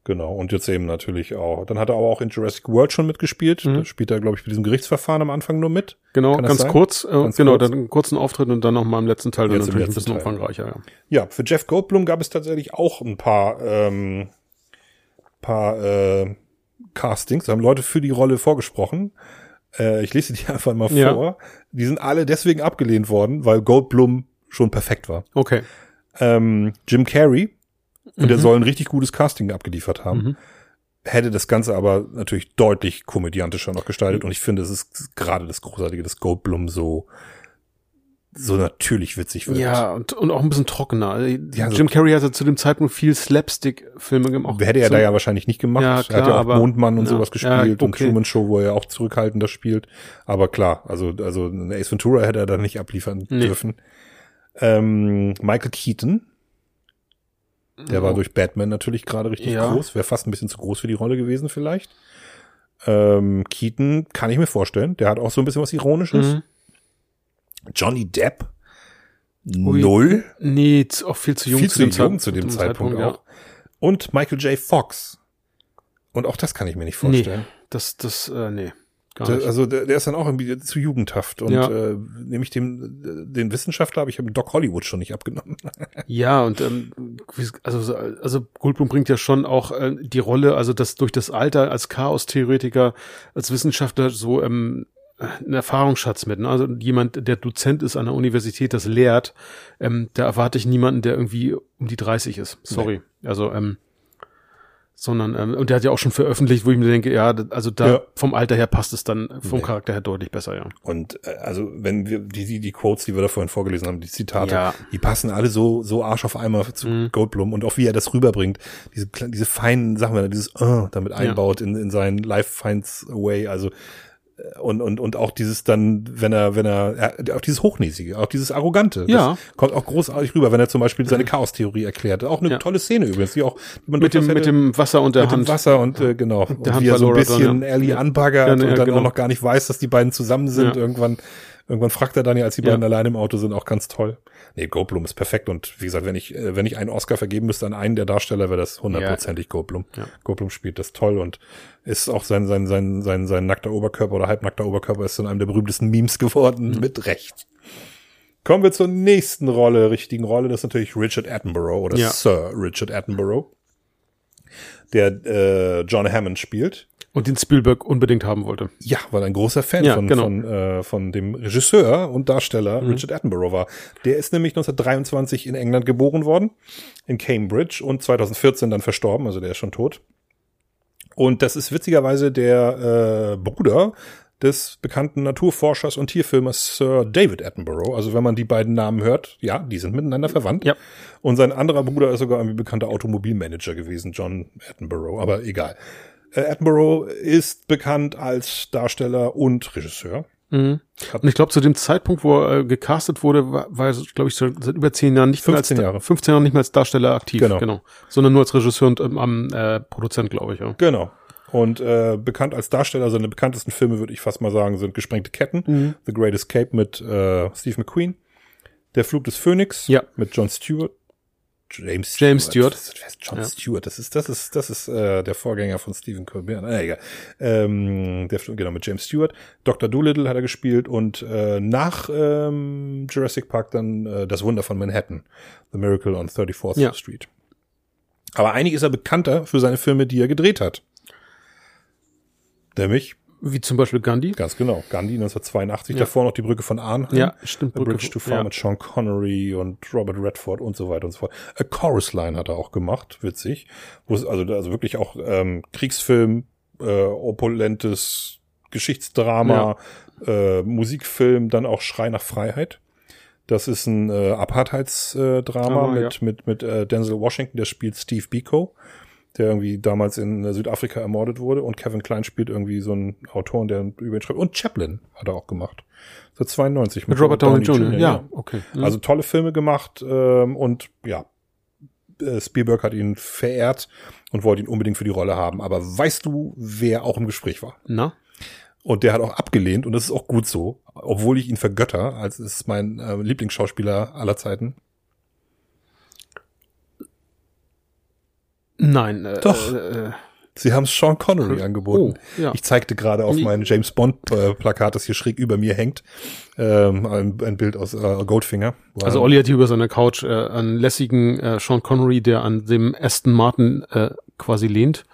Genau, und jetzt eben natürlich auch. Dann hat er aber auch in Jurassic World schon mitgespielt.
Mhm.
Da spielt er, glaube ich, bei diesem Gerichtsverfahren am Anfang nur mit.
Genau,
Kann
ganz kurz. Äh,
Ganz
genau,
kurz.
dann einen kurzen Auftritt und dann nochmal im letzten Teil dann
Jetzt
natürlich ein bisschen
Teil.
umfangreicher. Ja.
Ja, für Jeff Goldblum gab es tatsächlich auch ein paar, ähm, paar äh, Castings. Da haben Leute für die Rolle vorgesprochen. Äh, ich lese die [laughs] einfach mal
Ja.
vor. Die sind alle deswegen abgelehnt worden, weil Goldblum schon perfekt war.
Okay.
Ähm, Jim Carrey, und
Mhm.
der soll ein richtig gutes Casting abgeliefert haben. Hätte das Ganze aber natürlich deutlich komödiantischer noch gestaltet. Und ich finde, es ist gerade das Großartige, dass Goldblum so, so natürlich witzig wird.
Ja, und, und auch ein bisschen trockener. Also,
Ja, so-
Jim Carrey hatte zu dem Zeitpunkt viel Slapstick-Filme gemacht.
Hätte er da ja wahrscheinlich nicht gemacht.
Ja,
er hat
klar,
ja auch
aber-
Mondmann und
ja,
sowas
ja,
gespielt und
okay.
Truman Show, wo er auch zurückhaltender spielt. Aber klar, also, also Ace Ventura hätte er da nicht abliefern
Nee.
dürfen. Ähm, Michael Keaton, der war durch Batman natürlich gerade richtig
Ja.
groß, wäre fast ein bisschen zu groß für die Rolle gewesen vielleicht. Ähm, Keaton kann ich mir vorstellen, der hat auch so ein bisschen was Ironisches.
Mhm.
Johnny Depp,
Ui.
null.
Nee, auch viel zu jung
viel
zu dem,
jung
Zeit-
zu dem Zeitpunkt,
ja.
auch. Und Michael J. Fox. Und auch das kann ich mir nicht vorstellen.
Das, das, äh, nee. Gar nicht.
also der, der ist dann auch irgendwie zu jugendhaft. Und
Ja.
äh, nämlich dem den Wissenschaftler habe ich hab Doc Hollywood schon nicht abgenommen. [laughs]
Ja, und ähm, also, so- also Goldblum bringt ja schon auch äh, die Rolle, also das durch das Alter als Chaos-Theoretiker, als Wissenschaftler so ähm, einen Erfahrungsschatz mit. Ne? Also jemand, der Dozent ist an der Universität, das lehrt, ähm, da erwarte ich niemanden, der irgendwie um die 30 ist. Sorry. Also ähm, sondern ähm, und der hat ja auch schon veröffentlicht, wo ich mir denke, ja, also da
Ja.
vom Alter her passt es dann vom
Nee.
Charakter her deutlich besser, ja.
Und äh, also wenn wir die, die die Quotes, die wir da vorhin vorgelesen haben, die Zitate,
Ja.
die passen alle so so Arsch auf Eimer zu
Mhm.
Goldblum und auch wie er das rüberbringt, diese diese feinen Sachen, wenn er dieses äh, damit einbaut in in seinen Life finds a way, also und und und auch dieses dann, wenn er wenn er auch dieses hochnäsige, auch dieses arrogante,
Ja.
kommt auch großartig rüber, wenn er zum Beispiel seine Chaos-Theorie erklärt. Auch eine
Ja.
tolle Szene übrigens, die auch die man
Mit dem,
durchaus
mit
hätte-
dem Wasser und der
mit
Hand.
dem Wasser und äh, genau. Und
Hand
wie er so ein bisschen
Dern, ja.
Ellie anbaggert
Ja,
und
ja,
dann
genau.
auch noch gar nicht weiß, dass die beiden zusammen sind. Irgendwann, irgendwann fragt er dann ja, als die
Ja.
beiden allein im Auto sind, auch ganz toll. Nee, Goldblum ist perfekt und wie gesagt, wenn ich, äh, wenn ich einen Oscar vergeben müsste an einen der Darsteller, wäre das hundertprozentig Goldblum.
Ja.
Goldblum spielt das toll und ist auch sein, sein, sein, sein, sein nackter Oberkörper oder halbnackter Oberkörper ist zu einem der berühmtesten Memes geworden,
Mhm.
mit Recht. Kommen wir zur nächsten Rolle, richtigen Rolle, das ist natürlich Richard Attenborough oder
Ja.
Sir Richard Attenborough, der äh, John Hammond spielt.
Und den Spielberg unbedingt haben wollte.
Ja, weil ein großer Fan
Ja,
von,
genau.
von, äh, von dem Regisseur und Darsteller
Mhm.
Richard Attenborough war. Der ist nämlich 1923 in England geboren worden, in Cambridge und 2014 dann verstorben, also der ist schon tot. Und das ist witzigerweise der äh, Bruder des bekannten Naturforschers und Tierfilmers Sir David Attenborough. Also wenn man die beiden Namen hört, ja, die sind miteinander verwandt.
Ja.
Und sein anderer Bruder ist sogar ein bekannter Automobilmanager gewesen, John Attenborough, aber egal. Äh, Attenborough ist bekannt als Darsteller und Regisseur.
Mhm. Und ich glaube, zu dem Zeitpunkt, wo er äh, gecastet wurde, war, war er, glaube ich, seit über zehn Jahren nicht
15
mehr als
Jahre.
15 Jahre nicht mehr als Darsteller aktiv,
Genau.
genau. Sondern nur als Regisseur und ähm, am äh, Produzent, glaube ich, ja.
Genau. Und äh, bekannt als Darsteller, seine bekanntesten Filme, würde ich fast mal sagen, sind Gesprengte Ketten,
Mhm.
The Great Escape mit äh, Steve McQueen, Der Flug des Phönix
Ja.
mit John Stewart. James Stewart.
James Stewart.
Das ist- John
Ja.
Stewart. Das ist, das ist, das ist äh, der Vorgänger von Stephen Colbert. Na, egal. Ähm, der, genau, mit James Stewart. Dr. Doolittle hat er gespielt und äh, nach ähm, Jurassic Park dann äh, Das Wunder von Manhattan. The Miracle on 34th
Ja.
Street. Aber eigentlich ist er bekannter für seine Filme, die er gedreht hat. Nämlich,
Wie zum Beispiel Gandhi.
ganz genau, Gandhi 1982,
Ja.
davor noch die Brücke von Arnhem.
Ja, stimmt.
A Bridge to Far
ja.
mit Sean Connery und Robert Redford und so weiter und so fort. A Chorus Line hat er auch gemacht, witzig. Wo es also, also wirklich auch ähm, Kriegsfilm, äh, opulentes Geschichtsdrama, äh, Musikfilm, dann auch Schrei nach Freiheit. Das ist ein äh, Apartheidsdrama äh, Drama, mit, mit, mit äh, Denzel Washington, der spielt Steve Biko, der irgendwie damals in äh, Südafrika ermordet wurde. Und Kevin Klein spielt irgendwie so einen Autoren, der über ihn schreibt. Und Chaplin hat er auch gemacht. So 92
Mit Robert Downey Jr. Ja, okay. Mhm.
also tolle Filme gemacht ähm, und ja, äh, Spielberg hat ihn verehrt und wollte ihn unbedingt für die Rolle haben. Aber weißt du, wer auch im Gespräch war?
Na?
Und der hat auch abgelehnt und das ist auch gut so, obwohl ich ihn vergötter, als ist mein äh, Lieblingsschauspieler aller Zeiten.
Nein. Äh,
Doch.
Äh,
Sie haben es Sean Connery
Oh,
angeboten.
ja.
Ich zeigte gerade auf mein James Bond äh, Plakat, das hier schräg über mir hängt, ähm, ein, ein Bild aus äh, Goldfinger. wo
Also Olli hat hier über seiner Couch äh, einen lässigen äh, Sean Connery, der an dem Aston Martin äh, quasi lehnt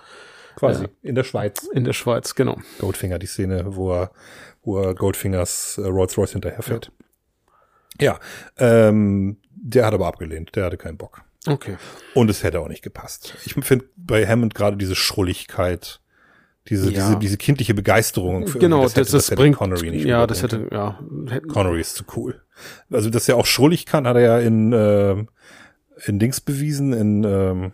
quasi in der Schweiz.
in der Schweiz, genau.
Goldfinger, die Szene, wo er, wo er Goldfingers äh, Rolls Royce hinterherfährt. Ja, ähm, der hat aber abgelehnt, der hatte keinen Bock.
Okay.
Und es hätte auch nicht gepasst. Ich finde bei Hammond gerade diese Schrulligkeit, diese,
Ja.
diese, diese kindliche Begeisterung für
Genau, das, das,
hätte
bringt,
Connery nicht
ja, das hätte, ja, hätte,
Connery ist zu cool. Also, dass er auch schrullig kann, hat er ja in, äh, in Dings bewiesen, in, ähm,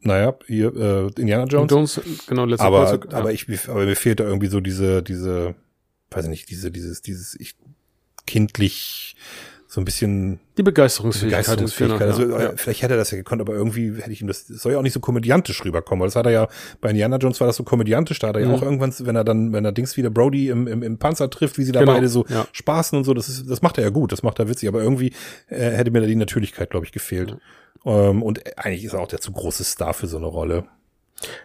naja, hier, äh, Indiana Jones.
Jones, genau, letzter
aber,
Kreuzzug, ja.
aber ich, aber mir fehlt da irgendwie so diese, diese, weiß ich nicht, diese, dieses, dieses, ich, kindlich, so ein bisschen
die Begeisterungsfähigkeit,
Begeisterungsfähigkeit.
ist
Also,
genau, ja.
äh, vielleicht hätte er das ja gekonnt, aber irgendwie hätte ich ihm das, das soll ja auch nicht so komödiantisch rüberkommen, weil das hat er ja, bei Indiana Jones war das so komödiantisch, da hat er ja
Mhm.
auch irgendwann, wenn er dann, wenn er Dings wieder Brody im, im, im Panzer trifft, wie sie da
Genau,
beide so
ja.
spaßen und so, das ist, das macht er ja gut, das macht er witzig, aber irgendwie äh, hätte mir da die Natürlichkeit, glaube ich, gefehlt. Ähm, und eigentlich ist er auch der zu große Star für so eine Rolle.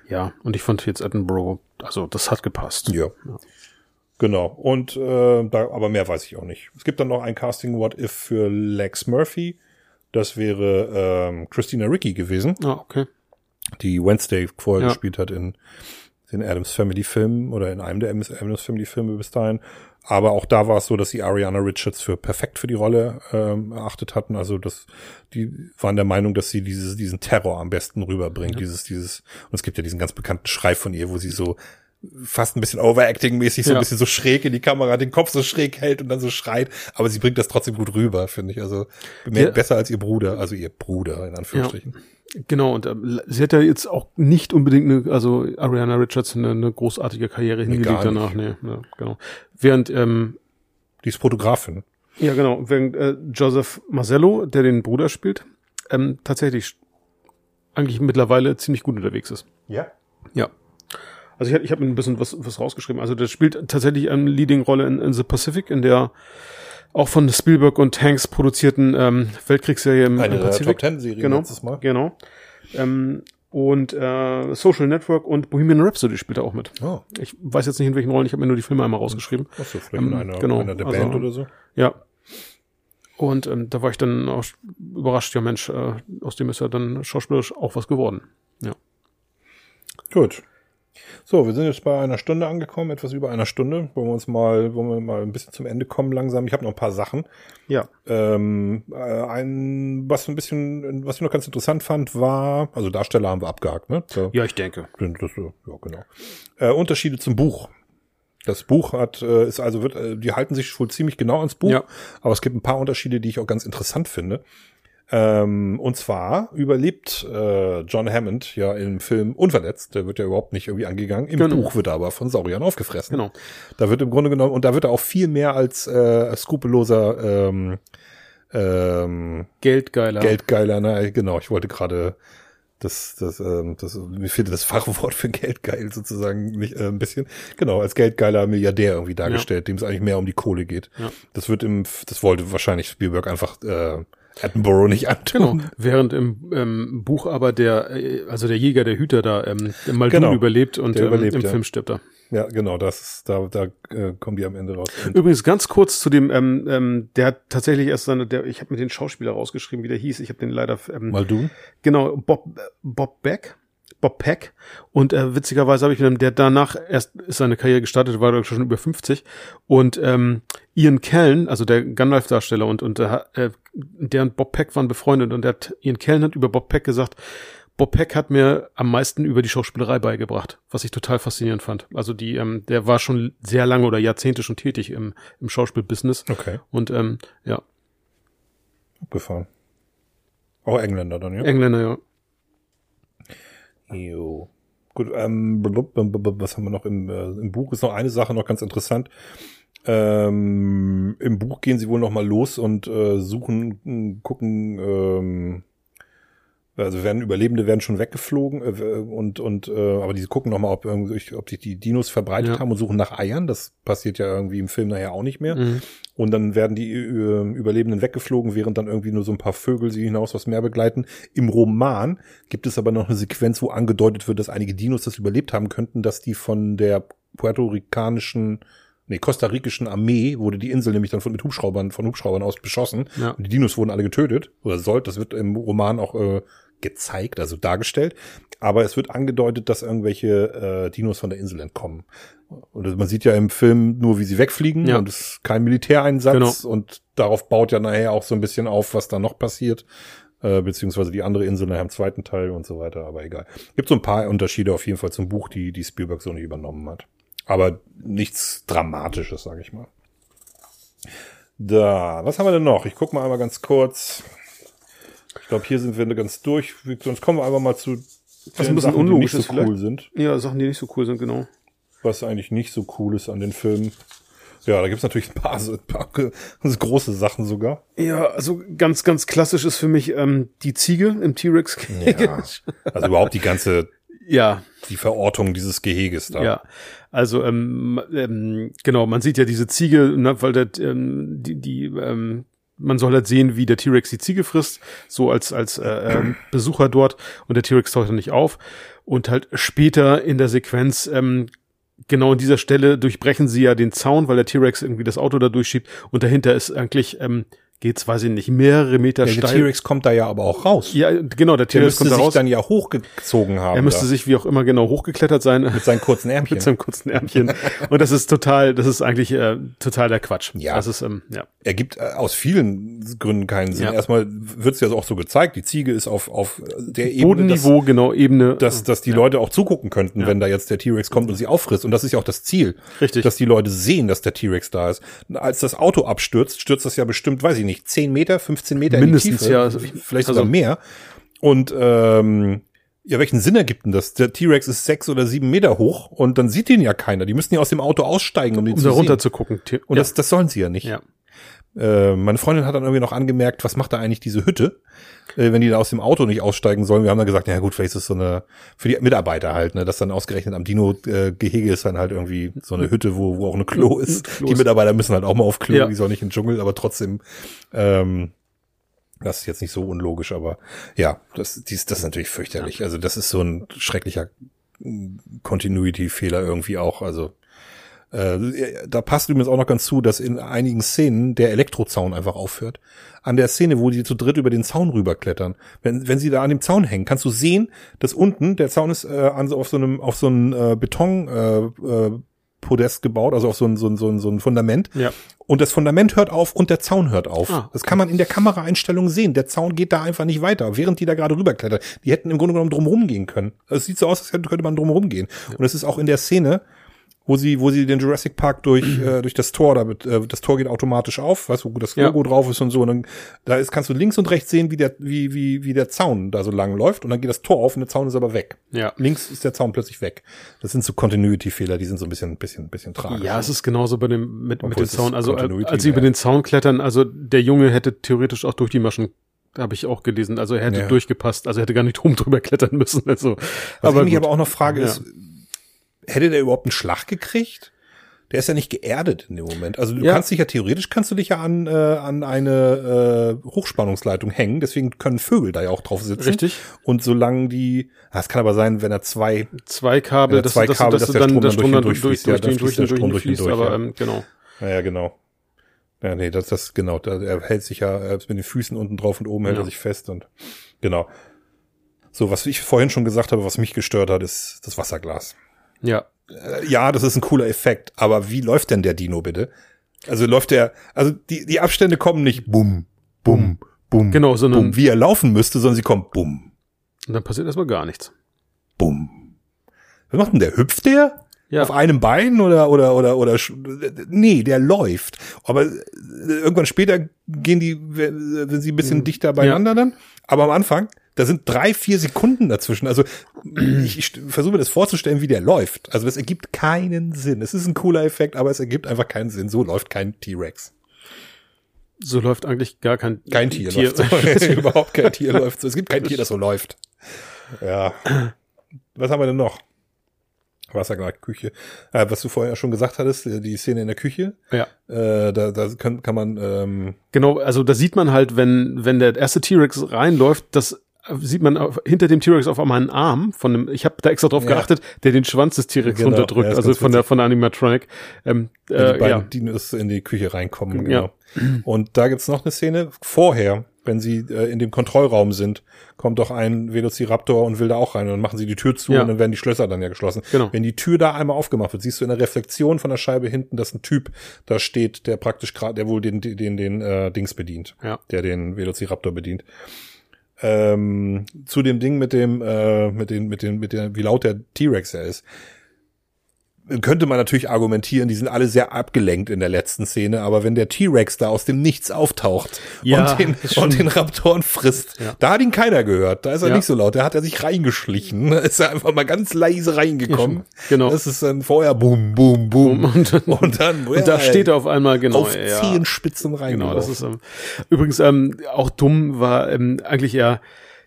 ja, und ich fand jetzt Edinburgh, also das hat gepasst.
Ja. Genau. Und äh, da, aber mehr weiß ich auch nicht. Es gibt dann noch ein Casting What If für Lex Murphy. Das wäre ähm, Christina Ricci gewesen,
Ah, okay.
die Wednesday vorher
Ja.
gespielt hat in den Adams Family Filmen oder in einem der Adams Family Filme bis dahin. Aber auch da war es so, dass sie Ariana Richards für perfekt für die Rolle ähm, erachtet hatten. Also das, die waren der Meinung, dass sie dieses, diesen Terror am besten rüberbringt. Dieses, dieses, und es gibt ja diesen ganz bekannten Schrei von ihr, wo sie so fast ein bisschen Overacting-mäßig, so ein
Ja.
bisschen so schräg in die Kamera, den Kopf so schräg hält und dann so schreit. Aber sie bringt das trotzdem gut rüber, finde ich. Also mehr,
Ja.
besser als ihr Bruder, also ihr Bruder in Anführungsstrichen.
Genau, und ähm, sie hat ja jetzt auch nicht unbedingt eine, also Ariana Richards eine, eine großartige Karriere hingelegt
gar nicht.
danach, nee, ja, genau. Während, ähm,
Die ist Fotografin.
ja genau, während äh, Joseph Marcello, der den Bruder spielt, ähm, tatsächlich eigentlich mittlerweile ziemlich gut unterwegs ist.
Ja.
Ja. Also ich, ich habe ein bisschen was, was rausgeschrieben. Also der spielt tatsächlich eine Leading-Rolle in, in The Pacific, in der auch von Spielberg und Hanks produzierten ähm, Weltkriegsserie im,
Eine
im Pazifik.
Top Ten Serien
genau,
letztes Mal.
Genau. Ähm, und äh, Social Network und Bohemian Rhapsody spielt er auch mit.
Oh,
Ich weiß jetzt nicht in welchen Rollen, ich habe mir nur die Filme einmal rausgeschrieben.
achso, vielleicht in
Ähm,
einer,
genau,
einer der
also-
Band oder so.
Ja. Und ähm, da war ich dann auch überrascht, ja Mensch, äh, aus dem ist ja dann schauspielerisch auch was geworden. Ja.
Gut. So, wir sind jetzt bei einer Stunde angekommen, etwas über einer Stunde. Wollen wir uns mal, wollen wir mal ein bisschen zum Ende kommen langsam. Ich habe noch ein paar Sachen.
Ja.
Ähm, äh, ein, was ein bisschen, was ich noch ganz interessant fand, war, also Darsteller haben wir abgehakt, ne? So,
Ja, ich denke.
das, ja, genau. Äh, Unterschiede zum Buch. Das Buch hat, äh, ist also wird, äh, die halten sich wohl ziemlich genau ans Buch,
Ja.
aber es gibt ein paar Unterschiede, die ich auch ganz interessant finde. Ähm, und zwar überlebt äh, John Hammond ja im Film unverletzt. Der wird ja überhaupt nicht irgendwie angegangen. Im
Genau.
Buch wird er aber von Sauriern aufgefressen.
Genau.
Da wird im Grunde genommen, und da wird er auch viel mehr als äh, skrupelloser ähm, ähm,
Geldgeiler.
Geldgeiler, ne, genau, ich wollte gerade das, das, ähm, das, mir fehlte das Fachwort für Geldgeil sozusagen nicht, äh, ein bisschen. Genau, als geldgeiler Milliardär irgendwie dargestellt, dem es eigentlich mehr um die Kohle geht.
Ja.
Das wird im, das wollte wahrscheinlich Spielberg einfach äh, Attenborough nicht antun.
Genau. Während im ähm, Buch aber der, äh, also der Jäger, der Hüter da, ähm, Maldun
Genau.
überlebt und
Der
ähm,
überlebt,
im
ja.
Film stirbt er.
Ja, genau, das ist, da, da äh, kommen die am Ende raus. Und,
Übrigens ganz kurz zu dem, ähm, ähm, der hat tatsächlich erst seine, der, ich habe mir den Schauspieler rausgeschrieben, wie der hieß. Ich habe den leider, ähm,
Muldoon?
genau, Bob, Bob Beck. Bob Peck und äh, witzigerweise habe ich mit dem, der danach erst ist seine Karriere gestartet, war doch schon über 50 und ähm, Ian Kellen, also der Gandalf-Darsteller und und äh, äh, der und Bob Peck waren befreundet und der hat, Ian Kellen hat über Bob Peck gesagt, Bob Peck hat mir am meisten über die Schauspielerei beigebracht, was ich total faszinierend fand. Also die, ähm, der war schon sehr lange oder Jahrzehnte schon tätig im, im Schauspielbusiness
Okay,
und ähm, ja,
abgefahren. Auch Engländer dann, ja?
Engländer, ja.
Jo. Gut, ähm, blub, blub, blub, was haben wir noch im, äh, im Buch? Ist noch eine Sache noch ganz interessant. Ähm, Im Buch gehen sie wohl noch mal los und äh, suchen, gucken, ähm, Also werden Überlebende werden schon weggeflogen äh, und und äh, aber die gucken noch mal, ob irgendwie ob sich die Dinos verbreitet
Ja.
haben und suchen nach Eiern. Das passiert ja irgendwie im Film nachher auch nicht mehr.
Mhm.
Und dann werden die äh, Überlebenden weggeflogen, während dann irgendwie nur so ein paar Vögel sie hinaus was mehr begleiten. Im Roman gibt es aber noch eine Sequenz, wo angedeutet wird, dass einige Dinos das überlebt haben könnten, dass die von der puerto-ricanischen, nee, costa-rikischen Armee wurde die Insel nämlich dann von mit Hubschraubern, von Hubschraubern aus beschossen.
Ja.
Und die Dinos wurden alle getötet. Oder sollte, das wird im Roman auch äh, gezeigt, also dargestellt. Aber es wird angedeutet, dass irgendwelche äh, Dinos von der Insel entkommen. Und man sieht ja im Film nur, wie sie wegfliegen
Ja.
und es ist kein Militäreinsatz
Genau.
und darauf baut ja nachher auch so ein bisschen auf, was da noch passiert, äh, beziehungsweise die andere Insel nachher im zweiten Teil und so weiter, aber egal. Gibt so ein paar Unterschiede auf jeden Fall zum Buch, die, die Spielberg so nicht übernommen hat. Aber nichts Dramatisches, sage ich mal. Da, was haben wir denn noch? Ich guck mal einmal ganz kurz. Ich glaube, hier sind wir ganz durch. Sonst kommen wir einfach mal zu
Was
den
ein bisschen
Sachen, die
unlogisch
nicht so
vielleicht.
cool sind.
Ja, Sachen, die nicht so cool sind, genau.
Was eigentlich nicht so cool ist an den Filmen. Ja, da gibt's natürlich ein paar, so- ein paar große Sachen sogar.
Ja, also ganz, ganz klassisch ist für mich ähm, die Ziege im T-Rex.
Ja. [laughs] Also überhaupt die ganze,
ja,
die Verortung dieses Geheges da.
Ja, also ähm, ähm, genau, man sieht ja diese Ziege, ne, weil der, ähm, die, die ähm, man soll halt sehen, wie der T-Rex die Ziege frisst, so als als äh, ähm, Besucher dort. Und der T-Rex taucht dann nicht auf. Und halt später in der Sequenz ähm, genau an dieser Stelle durchbrechen sie ja den Zaun, weil der T-Rex irgendwie das Auto da durchschiebt. Und dahinter ist eigentlich ähm, geht's, weiß ich nicht, mehrere Meter
Der
steil.
T-Rex kommt da ja aber auch raus.
Ja, genau, der
Der
T-Rex
müsste
kommt da
sich
raus.
dann ja hochgezogen haben.
Er müsste
da,
sich wie auch immer genau hochgeklettert sein. [laughs]
mit seinen kurzen [laughs] Ärmchen.
mit seinem kurzen Ärmchen. Und das ist total, das ist eigentlich äh, total der Quatsch.
Ja.
Das ist, ähm, ja.
ergibt äh, aus vielen Gründen keinen Sinn.
Ja.
Erstmal wird's ja auch so gezeigt, die Ziege ist auf, auf der Ebene, dass,
Bodenniveau, genau, Ebene.
dass, dass die Leute auch zugucken könnten,
Ja.
wenn da jetzt der T-Rex kommt und sie auffrisst. Und das ist ja auch das Ziel.
Richtig.
Dass die Leute sehen, dass der T-Rex da ist. Als das Auto abstürzt, stürzt das ja bestimmt, weiß ich nicht, 10 Meter, 15 Meter
Mindestens,
in die Tiefe.
ja. Also ich-
Vielleicht
also-
sogar mehr. Und ähm, ja, welchen Sinn ergibt denn das? Der T-Rex ist sechs oder sieben Meter hoch und dann sieht ihn ja keiner. Die müssen ja aus dem Auto aussteigen, um den
um
zu
da runter
sehen.
zu gucken.
Und
ja.
das, das sollen sie ja nicht.
ja.
Äh, meine Freundin hat dann irgendwie noch angemerkt, was macht da eigentlich diese Hütte, äh, wenn die da aus dem Auto nicht aussteigen sollen. Wir haben dann gesagt, ja gut, vielleicht ist es so eine, für die Mitarbeiter halt, ne, dass dann ausgerechnet am Dino-Gehege ist dann halt irgendwie so eine Hütte, wo, wo auch eine Klo ist.
Klo
die. Mitarbeiter müssen halt auch mal auf Klo,
Ja.
die sollen nicht in den Dschungel, aber trotzdem, ähm, das ist jetzt nicht so unlogisch, aber ja, das, dies, das ist natürlich fürchterlich. Also das ist so ein schrecklicher mm, Continuity-Fehler irgendwie auch. Also äh, da passt übrigens auch noch ganz zu, dass in einigen Szenen der Elektrozaun einfach aufhört. An der Szene, wo die zu dritt über den Zaun rüberklettern. Wenn, wenn sie da an dem Zaun hängen, kannst du sehen, dass unten, der Zaun ist äh, an so, auf so einem, auf so einem äh, Beton äh, äh, Podest gebaut, also auf so ein, so ein, so ein, so ein Fundament.
Ja.
Und das Fundament hört auf und der Zaun hört auf.
Ah,
Das kann man in der Kameraeinstellung sehen. Der Zaun geht da einfach nicht weiter, während die da gerade rüberklettern. Die hätten im Grunde genommen drumherum gehen können. Es sieht so aus, als könnte man drumherum gehen. Und es ist auch in der Szene, wo sie, wo sie den Jurassic Park durch, [clears throat] äh, durch das Tor, da wird, äh, das Tor geht automatisch auf, weißt du, wo das
Ja.
Logo drauf ist und so. Und dann, da ist, kannst du links und rechts sehen, wie der, wie, wie, wie der Zaun da so lang läuft. Und dann geht das Tor auf und der Zaun ist aber weg.
Ja.
Links ist der Zaun plötzlich weg. Das sind so Continuity-Fehler, die sind so ein bisschen, bisschen, bisschen tragisch.
Ja, es ist genauso bei dem mit, mit
Obwohl
dem
es ist
Zaun. Also äh, als sie über
ja.
den Zaun klettern, also der Junge hätte theoretisch auch durch die Maschen, habe ich auch gelesen. Also er hätte
Ja.
durchgepasst. Also er hätte gar nicht [laughs] oben drüber klettern müssen. Also,
Was ich mich
gut.
aber auch noch frage
Ja.
ist, hätte der überhaupt einen Schlag gekriegt? Der ist ja nicht geerdet in dem Moment. Also du
Ja.
kannst dich ja theoretisch kannst du dich ja an äh, an eine äh, Hochspannungsleitung hängen. Deswegen können Vögel da ja auch drauf sitzen.
Richtig.
Und solange die, ah, es kann aber sein, wenn er zwei,
zwei Kabel, dass,
zwei
dass,
Kabel,
dass,
dass
du
der
dann
Strom dann
Strom
durch
dann durch, durch,
durchfließt, ja,
durch, durch, durch
durch ihn
fließt.
durch,
aber
ja.
ähm, genau.
naja genau. Ja, nee, das das genau. Da, er hält sich ja er ist mit den Füßen unten drauf und oben hält
Ja.
er sich fest und genau. So, was ich vorhin schon gesagt habe, was mich gestört hat, ist das Wasserglas.
Ja.
Äh, ja, das ist ein cooler Effekt, aber wie läuft denn der Dino bitte? Also läuft der, also die, die Abstände kommen nicht bum, bum, bum,
Genau, sondern-
bum, wie er laufen müsste, sondern sie kommen bum,
Und dann passiert erstmal gar nichts.
bum. Was macht denn der? Hüpft der?
Ja.
Auf einem Bein oder, oder, oder, oder, nee, der läuft. Aber äh, irgendwann später gehen die, wenn sie ein bisschen dichter beieinander dann. Aber am Anfang, da sind drei, vier Sekunden dazwischen. Also ich, ich versuche mir das vorzustellen, wie der läuft. Also das ergibt keinen Sinn. Es ist ein cooler Effekt, aber es ergibt einfach keinen Sinn. So läuft kein T-Rex.
So läuft eigentlich gar kein,
Kein Tier, läuft so. [laughs] Überhaupt kein Tier läuft so. Es gibt kein Tier, das so läuft. Ja. Was haben wir denn noch? Wasserglas Küche. Äh, was du vorher schon gesagt hattest, äh, die Szene in der Küche.
Ja.
Äh, da da kann, kann man ähm,
Genau, also da sieht man halt, wenn, wenn der erste T-Rex reinläuft, das sieht man auf, hinter dem T-Rex auf einmal einen Arm von dem, ich habe da extra drauf
Ja.
geachtet, der den Schwanz des T-Rex
Genau,
runterdrückt,
ja,
also von der von der Animatronic. Ähm,
die
äh,
beiden
ja,
Dinos in die Küche reinkommen.
Ja.
Genau. Und da gibt's noch eine Szene vorher, wenn sie äh, in dem Kontrollraum sind, kommt doch ein Velociraptor und will da auch rein und dann machen sie die Tür zu
Ja.
und dann werden die Schlösser dann ja geschlossen.
Genau.
Wenn die Tür da einmal aufgemacht wird, siehst du in der Reflexion von der Scheibe hinten, dass ein Typ da steht, der praktisch gerade, der wohl den den den, den äh, Dings bedient,
Ja.
der den Velociraptor bedient. Ähm, zu dem Ding mit dem äh, mit den mit den mit der wie laut der T-Rex ist könnte man natürlich argumentieren, die sind alle sehr abgelenkt in der letzten Szene, aber wenn der T-Rex da aus dem Nichts auftaucht
Ja,
und, den, und den Raptoren frisst,
Ja.
da hat ihn keiner gehört. Da ist er
Ja.
nicht so laut. Da hat er sich reingeschlichen. [laughs] Da ist er einfach mal ganz leise reingekommen.
Genau.
Das ist dann vorher boom, boom, boom.
Und dann- [laughs]
und dann,
und da steht er auf einmal genau.
auf
ja.
Zehenspitzen rein.
Genau, das ist ähm, übrigens ähm, auch dumm war ähm, eigentlich eher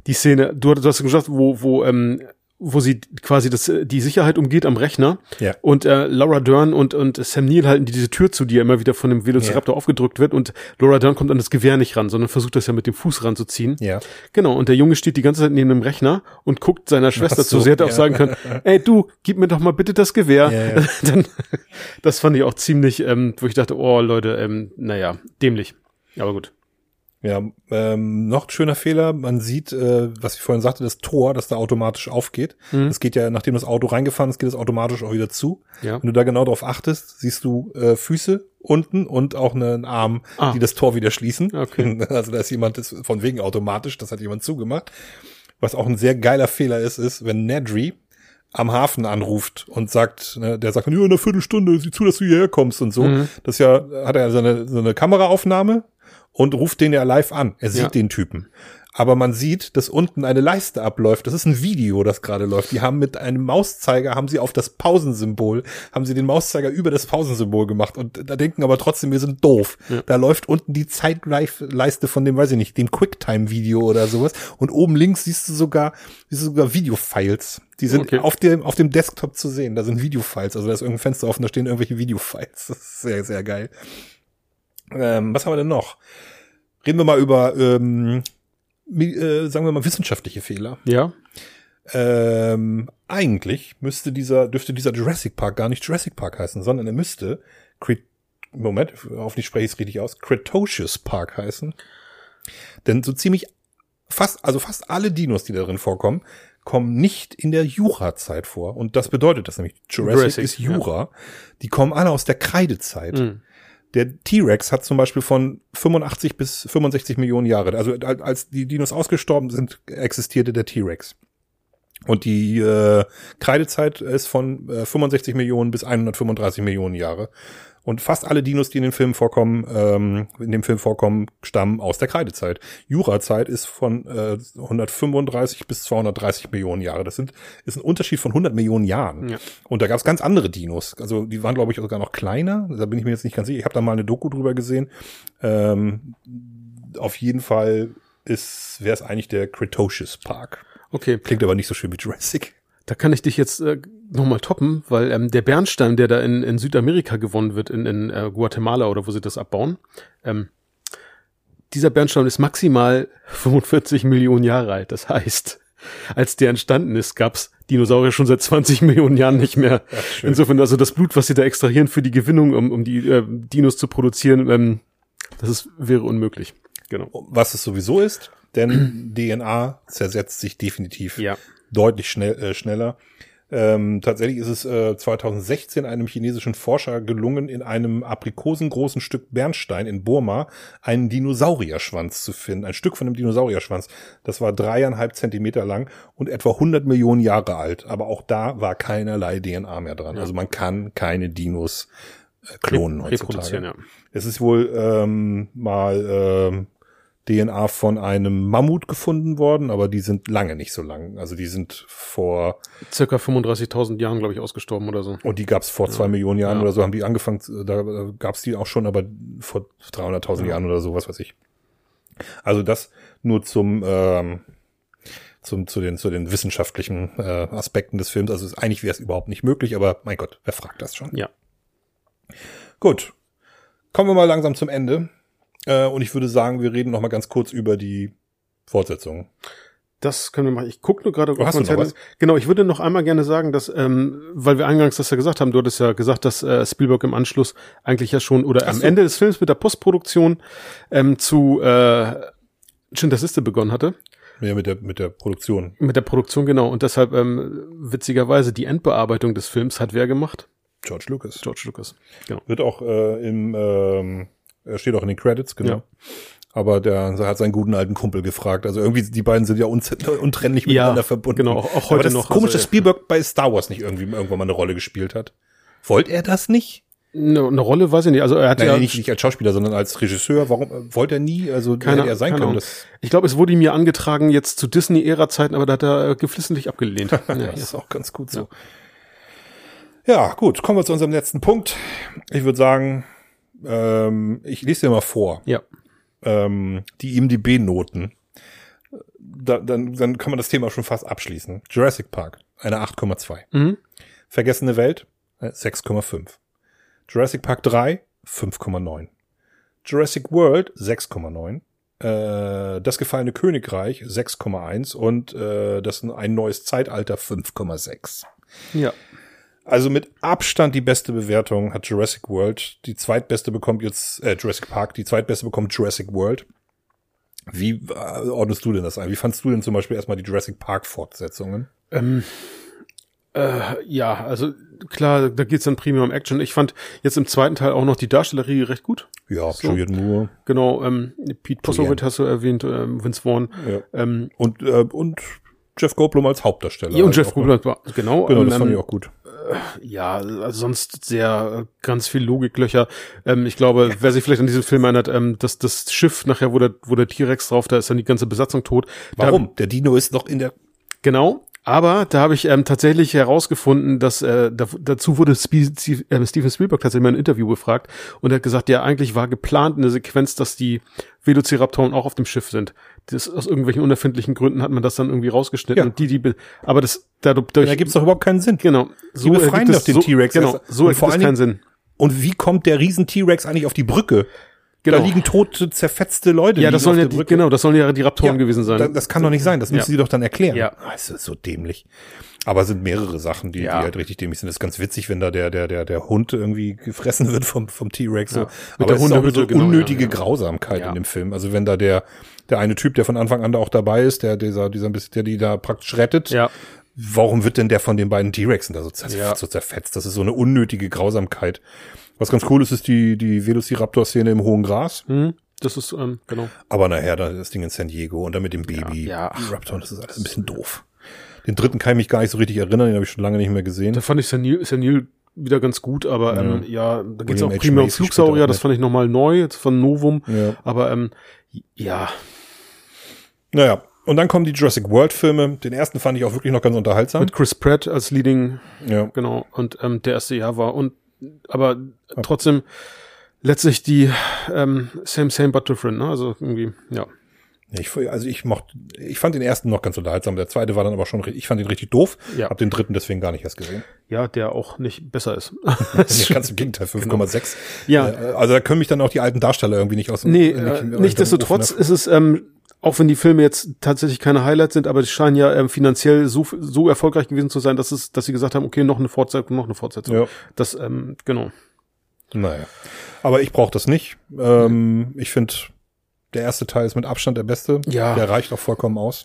die Szene. Du, du hast gesagt, wo wo ähm, wo sie quasi das äh, die Sicherheit umgeht am Rechner
Ja.
und äh, Laura Dern und und Sam Neill halten diese Tür zu, die ja immer wieder von dem Velociraptor aufgedrückt wird und Laura Dern kommt an das Gewehr nicht ran, sondern versucht das ja mit dem Fuß ranzuziehen.
Ja.
Genau, und der Junge steht die ganze Zeit neben dem Rechner und guckt seiner Schwester
so,
zu. Sie hätte auch
ja.
sagen können, [laughs] ey du, gib mir doch mal bitte das Gewehr.
Ja, ja. [laughs]
Dann, das fand ich auch ziemlich, ähm, wo ich dachte, oh Leute, ähm, naja, dämlich. Aber gut.
Ja, ähm, noch ein schöner Fehler. Man sieht, äh, was ich vorhin sagte, das Tor, das da automatisch aufgeht.
Mhm.
Das geht ja, nachdem das Auto reingefahren ist, geht es automatisch auch wieder zu.
Ja.
Wenn du da genau drauf achtest, siehst du äh, Füße unten und auch einen Arm,
Ah.
die das Tor wieder schließen.
Okay. [laughs]
Also da ist jemand, das von wegen automatisch, das hat jemand zugemacht. Was auch ein sehr geiler Fehler ist, ist, wenn Nedry am Hafen anruft und sagt, ne, der sagt, ja, in einer Viertelstunde, sieh zu, dass du hierher kommst und so.
Mhm.
Das ist ja, hat er so eine, so eine Kameraaufnahme und ruft den ja live an. Er sieht
Ja.
den Typen. Aber man sieht, dass unten eine Leiste abläuft. Das ist ein Video, das gerade läuft. Die haben mit einem Mauszeiger, haben sie auf das Pausensymbol, haben sie den Mauszeiger über das Pausensymbol gemacht und da denken aber trotzdem, wir sind doof. Da läuft unten die Zeitleiste von dem, weiß ich nicht, dem Quicktime-Video oder sowas. Und oben links siehst du sogar, siehst du sogar Videofiles. Die sind
Okay.
auf dem, auf dem Desktop zu sehen. Da sind Videofiles. Also da ist irgendein Fenster offen, da stehen irgendwelche Videofiles. Das ist sehr, sehr geil. Ähm, was haben wir denn noch? Reden wir mal über, ähm, äh, sagen wir mal, wissenschaftliche Fehler.
Ja.
Ähm, eigentlich müsste dieser, dürfte dieser Jurassic Park gar nicht Jurassic Park heißen, sondern er müsste, Cre Moment, hoffentlich spreche ich es richtig aus, Cretaceous Park heißen. Denn so ziemlich fast, also fast alle Dinos, die da drin vorkommen, kommen nicht in der Jura-Zeit vor. Und das bedeutet das nämlich. Jurassic,
Jurassic,
ist
ja.
Jura. Die kommen alle aus der Kreidezeit.
Mhm.
Der T-Rex hat zum Beispiel von 85 bis 65 Millionen Jahre. Also al- als die Dinos ausgestorben sind, existierte der T-Rex. Und die äh, Kreidezeit ist von äh, 65 Millionen bis 135 Millionen Jahre. Und fast alle Dinos, die in den Filmen vorkommen, ähm, in dem Film vorkommen, stammen aus der Kreidezeit. Jurazeit ist von äh, 135 bis 230 Millionen Jahre. Das sind ist ein Unterschied von 100 Millionen Jahren.
Ja.
Und da gab es ganz andere Dinos. Also die waren, glaube ich, sogar noch kleiner. Da bin ich mir jetzt nicht ganz sicher. Ich habe da mal eine Doku drüber gesehen. Ähm, auf jeden Fall ist wäre es eigentlich der Cretaceous Park.
Okay.
Klingt aber nicht so schön wie Jurassic.
Da kann ich dich jetzt äh, nochmal toppen, weil ähm, der Bernstein, der da in, in Südamerika gewonnen wird, in, in äh, Guatemala oder wo sie das abbauen, ähm, dieser Bernstein ist maximal [laughs] 45 Millionen Jahre alt. Das heißt, als der entstanden ist, gab's Dinosaurier schon seit 20 Millionen Jahren nicht mehr.
schön.
Insofern, also das Blut, was sie da extrahieren für die Gewinnung, um, um die äh, Dinos zu produzieren, ähm, das ist, wäre unmöglich. Genau.
Was es sowieso ist, denn DNA zersetzt sich definitiv
Ja.
Deutlich schnell, äh, schneller. Ähm, tatsächlich ist es äh, 2016 einem chinesischen Forscher gelungen, in einem aprikosengroßen Stück Bernstein in Burma einen Dinosaurierschwanz zu finden. Ein Stück von einem Dinosaurierschwanz. Das war dreieinhalb Zentimeter lang und etwa 100 Millionen Jahre alt. Aber auch da war keinerlei DNA mehr dran. Also man kann keine Dinos äh, klonen heutzutage.
Reproduzieren, ja.
Es ist wohl ähm, mal ähm, DNA von einem Mammut gefunden worden, aber die sind lange nicht so lang. Also die sind vor
Circa 35.000 Jahren, glaube ich, ausgestorben oder so.
und die gab's vor zwei Millionen Jahren
Ja.
oder so, haben die angefangen, da, da gab's die auch schon, aber vor 300.000
Ja.
Jahren oder so, was weiß ich. Also das nur zum ähm, zum zu den zu den wissenschaftlichen äh, Aspekten des Films. Also es- eigentlich wäre es überhaupt nicht möglich, aber mein Gott, wer fragt das schon?
Ja.
Gut, kommen wir mal langsam zum Ende. Äh, und ich würde sagen, wir reden noch mal ganz kurz über die Fortsetzung.
Das können wir machen. Ich gucke nur gerade
noch
Zettel.
was?
Genau, ich würde noch einmal gerne sagen, dass, ähm, weil wir eingangs das ja gesagt haben, du hattest ja gesagt, dass äh, Spielberg im Anschluss eigentlich ja schon oder
Ach
am
so.
Ende des Films mit der Postproduktion ähm, zu äh, Liste begonnen hatte.
Ja, mit der mit der Produktion.
Mit der Produktion, genau. Und deshalb, ähm, witzigerweise, die Endbearbeitung des Films hat wer gemacht?
George Lucas.
George Lucas. Genau.
Wird auch äh, im ähm, er steht auch in den Credits, genau.
Ja.
Aber der hat seinen guten alten Kumpel gefragt. Also irgendwie, die beiden sind ja untrennlich miteinander verbunden.
genau, auch heute
Aber das
noch,
Ist komisch,
also,
dass Spielberg bei Star Wars nicht irgendwie irgendwann mal eine Rolle gespielt hat. Wollte er das nicht?
Eine, eine Rolle weiß ich nicht. Also er hat
Nein,
ja,
nicht, nicht als Schauspieler, sondern als Regisseur. Warum wollte er nie? Also
Keine-
hätte er sein können.
Ich glaube, es wurde ihm ja angetragen jetzt zu Disney-Ära-Zeiten, aber da hat er äh, geflissentlich abgelehnt. [laughs] ja,
das
ja.
ist auch ganz gut so. Ja. gut, kommen wir zu unserem letzten Punkt. Ich würde sagen, ähm, ich lese dir mal vor.
ja.
ähm, die IMDb-Noten. Da, dann, dann kann man das Thema schon fast abschließen. Jurassic Park, eine 8,2.
Mhm.
Vergessene Welt, äh, 6,5. Jurassic Park 3, 5,9. Jurassic World, 6,9. Äh, das gefallene Königreich, 6,1. Und äh, das ein neues Zeitalter, 5,6.
Ja.
Also mit Abstand die beste Bewertung hat Jurassic World. Die zweitbeste bekommt jetzt äh, Jurassic Park. Die zweitbeste bekommt Jurassic World. Wie äh, ordnest du denn das ein? Wie fandst du denn zum Beispiel erstmal die Jurassic Park Fortsetzungen?
Ähm, äh, ja, also klar, da geht's dann primär um Action. Ich fand jetzt im zweiten Teil auch noch die Darstellerie recht gut.
Ja,
So.
Juliette Moore
Genau, ähm, Pete Postlethwaite hast du erwähnt, ähm, Vince Vaughn.
ja.
Ähm,
und äh, und Jeff Goldblum als Hauptdarsteller.
ja, und
Also
Jeff Goldblum war, genau.
Genau, das
ähm,
fand ich auch gut.
Ja, also sonst sehr ganz viel Logiklöcher. Ähm, ich glaube, wer sich vielleicht an diesen Film erinnert, ähm, dass das Schiff nachher, wo der, wo der T-Rex drauf, da ist dann die ganze Besatzung tot. Da,
Warum? Der Dino ist noch in der
Genau. Aber da habe ich ähm, tatsächlich herausgefunden, dass äh, da, dazu wurde Steve- äh, Steven Spielberg tatsächlich mal in einem Interview befragt und er hat gesagt, ja, eigentlich war geplant eine Sequenz, dass die Velociraptoren auch auf dem Schiff sind. Das, aus irgendwelchen unerfindlichen Gründen hat man das dann irgendwie rausgeschnitten
Ja.
und die, die, be- aber das dadurch,
da gibt's doch überhaupt keinen Sinn.
genau, so
befreien
ergibt
doch
es-
den
so,
T-Rex
Genau, so ergibt es keinen Sinn.
Und wie kommt der riesen T-Rex eigentlich auf die Brücke?
Genau.
Da liegen tote, zerfetzte Leute.
ja, das sollen ja die,
Brücke.
genau, das sollen ja die Raptoren
Ja,
gewesen sein.
Da, das kann doch nicht sein, das müssen
Ja.
sie doch dann erklären.
Ja.
Ah, Es ist so dämlich. Aber es sind mehrere Sachen, die,
Ja.
die halt richtig dämlich sind. Das ist ganz witzig, wenn da der, der, der, der Hund irgendwie gefressen wird vom, vom T-Rex. So.
Ja. Mit
Aber
der
es ist auch
Hundehütte,
so
genau,
unnötige
ja.
Grausamkeit in dem Film. Also wenn da der, der eine Typ, der von Anfang an da auch dabei ist, der, dieser, dieser der die da praktisch rettet.
ja.
Warum wird denn der von den beiden T-Rexen da so, zer
Ja.
so zerfetzt? Das ist so eine unnötige Grausamkeit. Was ganz cool ist, ist die, die Velociraptor-Szene im hohen Gras.
Hm, das ist, ähm, genau.
Aber nachher da das Ding in San Diego und dann mit dem Baby.
Ja, ja.
Raptor, das ist alles ein bisschen doof. Den dritten kann ich mich gar nicht so richtig erinnern, den habe ich schon lange nicht mehr gesehen.
Da fand ich Senil, Senil wieder ganz gut, aber ähm, ja, da geht's
William
auch
H.
primär um Flugsaurier, das fand ich nochmal neu, jetzt von Novum.
Ja.
Aber ähm, ja,
Naja, und dann kommen die Jurassic World Filme. Den ersten fand ich auch wirklich noch ganz unterhaltsam.
mit Chris Pratt als Leading,
Ja.
genau, und ähm, der erste Jahr war und aber trotzdem letztlich die ähm, same same but different, ne? Also irgendwie, ja.
Ich, also ich mochte, ich fand den ersten noch ganz unterhaltsam. Der zweite war dann aber schon, ich fand ihn richtig doof.
Ja.
Hab den dritten deswegen gar nicht erst gesehen.
Ja, der auch nicht besser ist. [laughs]
Nee, ganz im Gegenteil, [laughs] 5,6.
Ja.
Äh, Also da können mich dann auch die alten Darsteller irgendwie nicht aus dem
Nee,
nicht-
äh, nichtsdestotrotz
rufen,
ist es, ähm, auch wenn die Filme jetzt tatsächlich keine Highlights sind, aber die scheinen ja ähm, finanziell so, so erfolgreich gewesen zu sein, dass es, dass sie gesagt haben, okay, noch eine Fortsetzung, noch eine Fortsetzung.
Ja.
Das, ähm, genau.
Naja. Aber ich brauche das nicht. Ähm, ich finde, der erste Teil ist mit Abstand der beste.
Ja.
Der reicht auch vollkommen aus.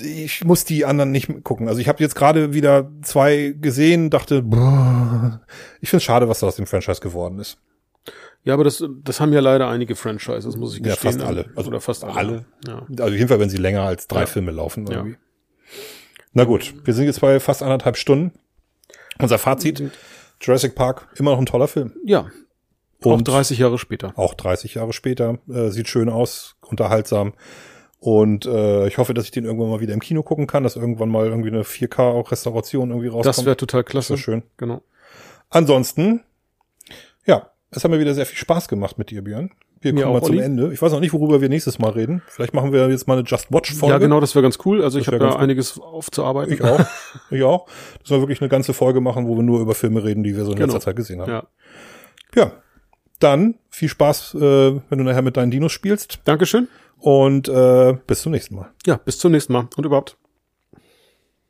Ich muss die anderen nicht gucken. Also ich habe jetzt gerade wieder zwei gesehen, dachte, boah, ich finde es schade, was da aus dem Franchise geworden ist.
Ja, aber das, das haben ja leider einige Franchises, muss ich
Ja,
gestehen.
fast alle. Also
Oder fast alle.
alle.
Ja.
Also auf jeden Fall, wenn sie länger als drei
Ja.
Filme laufen.
Ja.
Irgendwie. Na gut, wir sind jetzt bei fast anderthalb Stunden. Unser Fazit, Jurassic Park, immer noch ein toller Film.
ja. auch 30 Jahre später.
Auch 30 Jahre später. Äh, sieht schön aus, unterhaltsam. Und äh, ich hoffe, dass ich den irgendwann mal wieder im Kino gucken kann, dass irgendwann mal irgendwie eine 4K auch Restauration irgendwie rauskommt.
Das wäre total klasse.
Das wär schön.
Genau.
Ansonsten, ja, es hat mir wieder sehr viel Spaß gemacht mit dir, Björn. Wir
Mir
kommen mal zum
Olli.
Ende. Ich weiß noch nicht, worüber wir nächstes Mal reden. Vielleicht machen wir jetzt mal eine Just Watch-Folge.
Ja, genau, das wäre ganz cool. Also ich
Das
habe
wär
da
gut.
einiges aufzuarbeiten.
Ich auch. [laughs] Ich auch. Dass wir wirklich eine ganze Folge machen, wo wir nur über Filme reden, die wir so in
Genau.
letzter Zeit gesehen haben.
Ja.
Ja. Dann viel Spaß, äh, wenn du nachher mit deinen Dinos spielst.
Dankeschön.
Und äh, bis zum nächsten Mal.
Ja, bis zum nächsten Mal und überhaupt.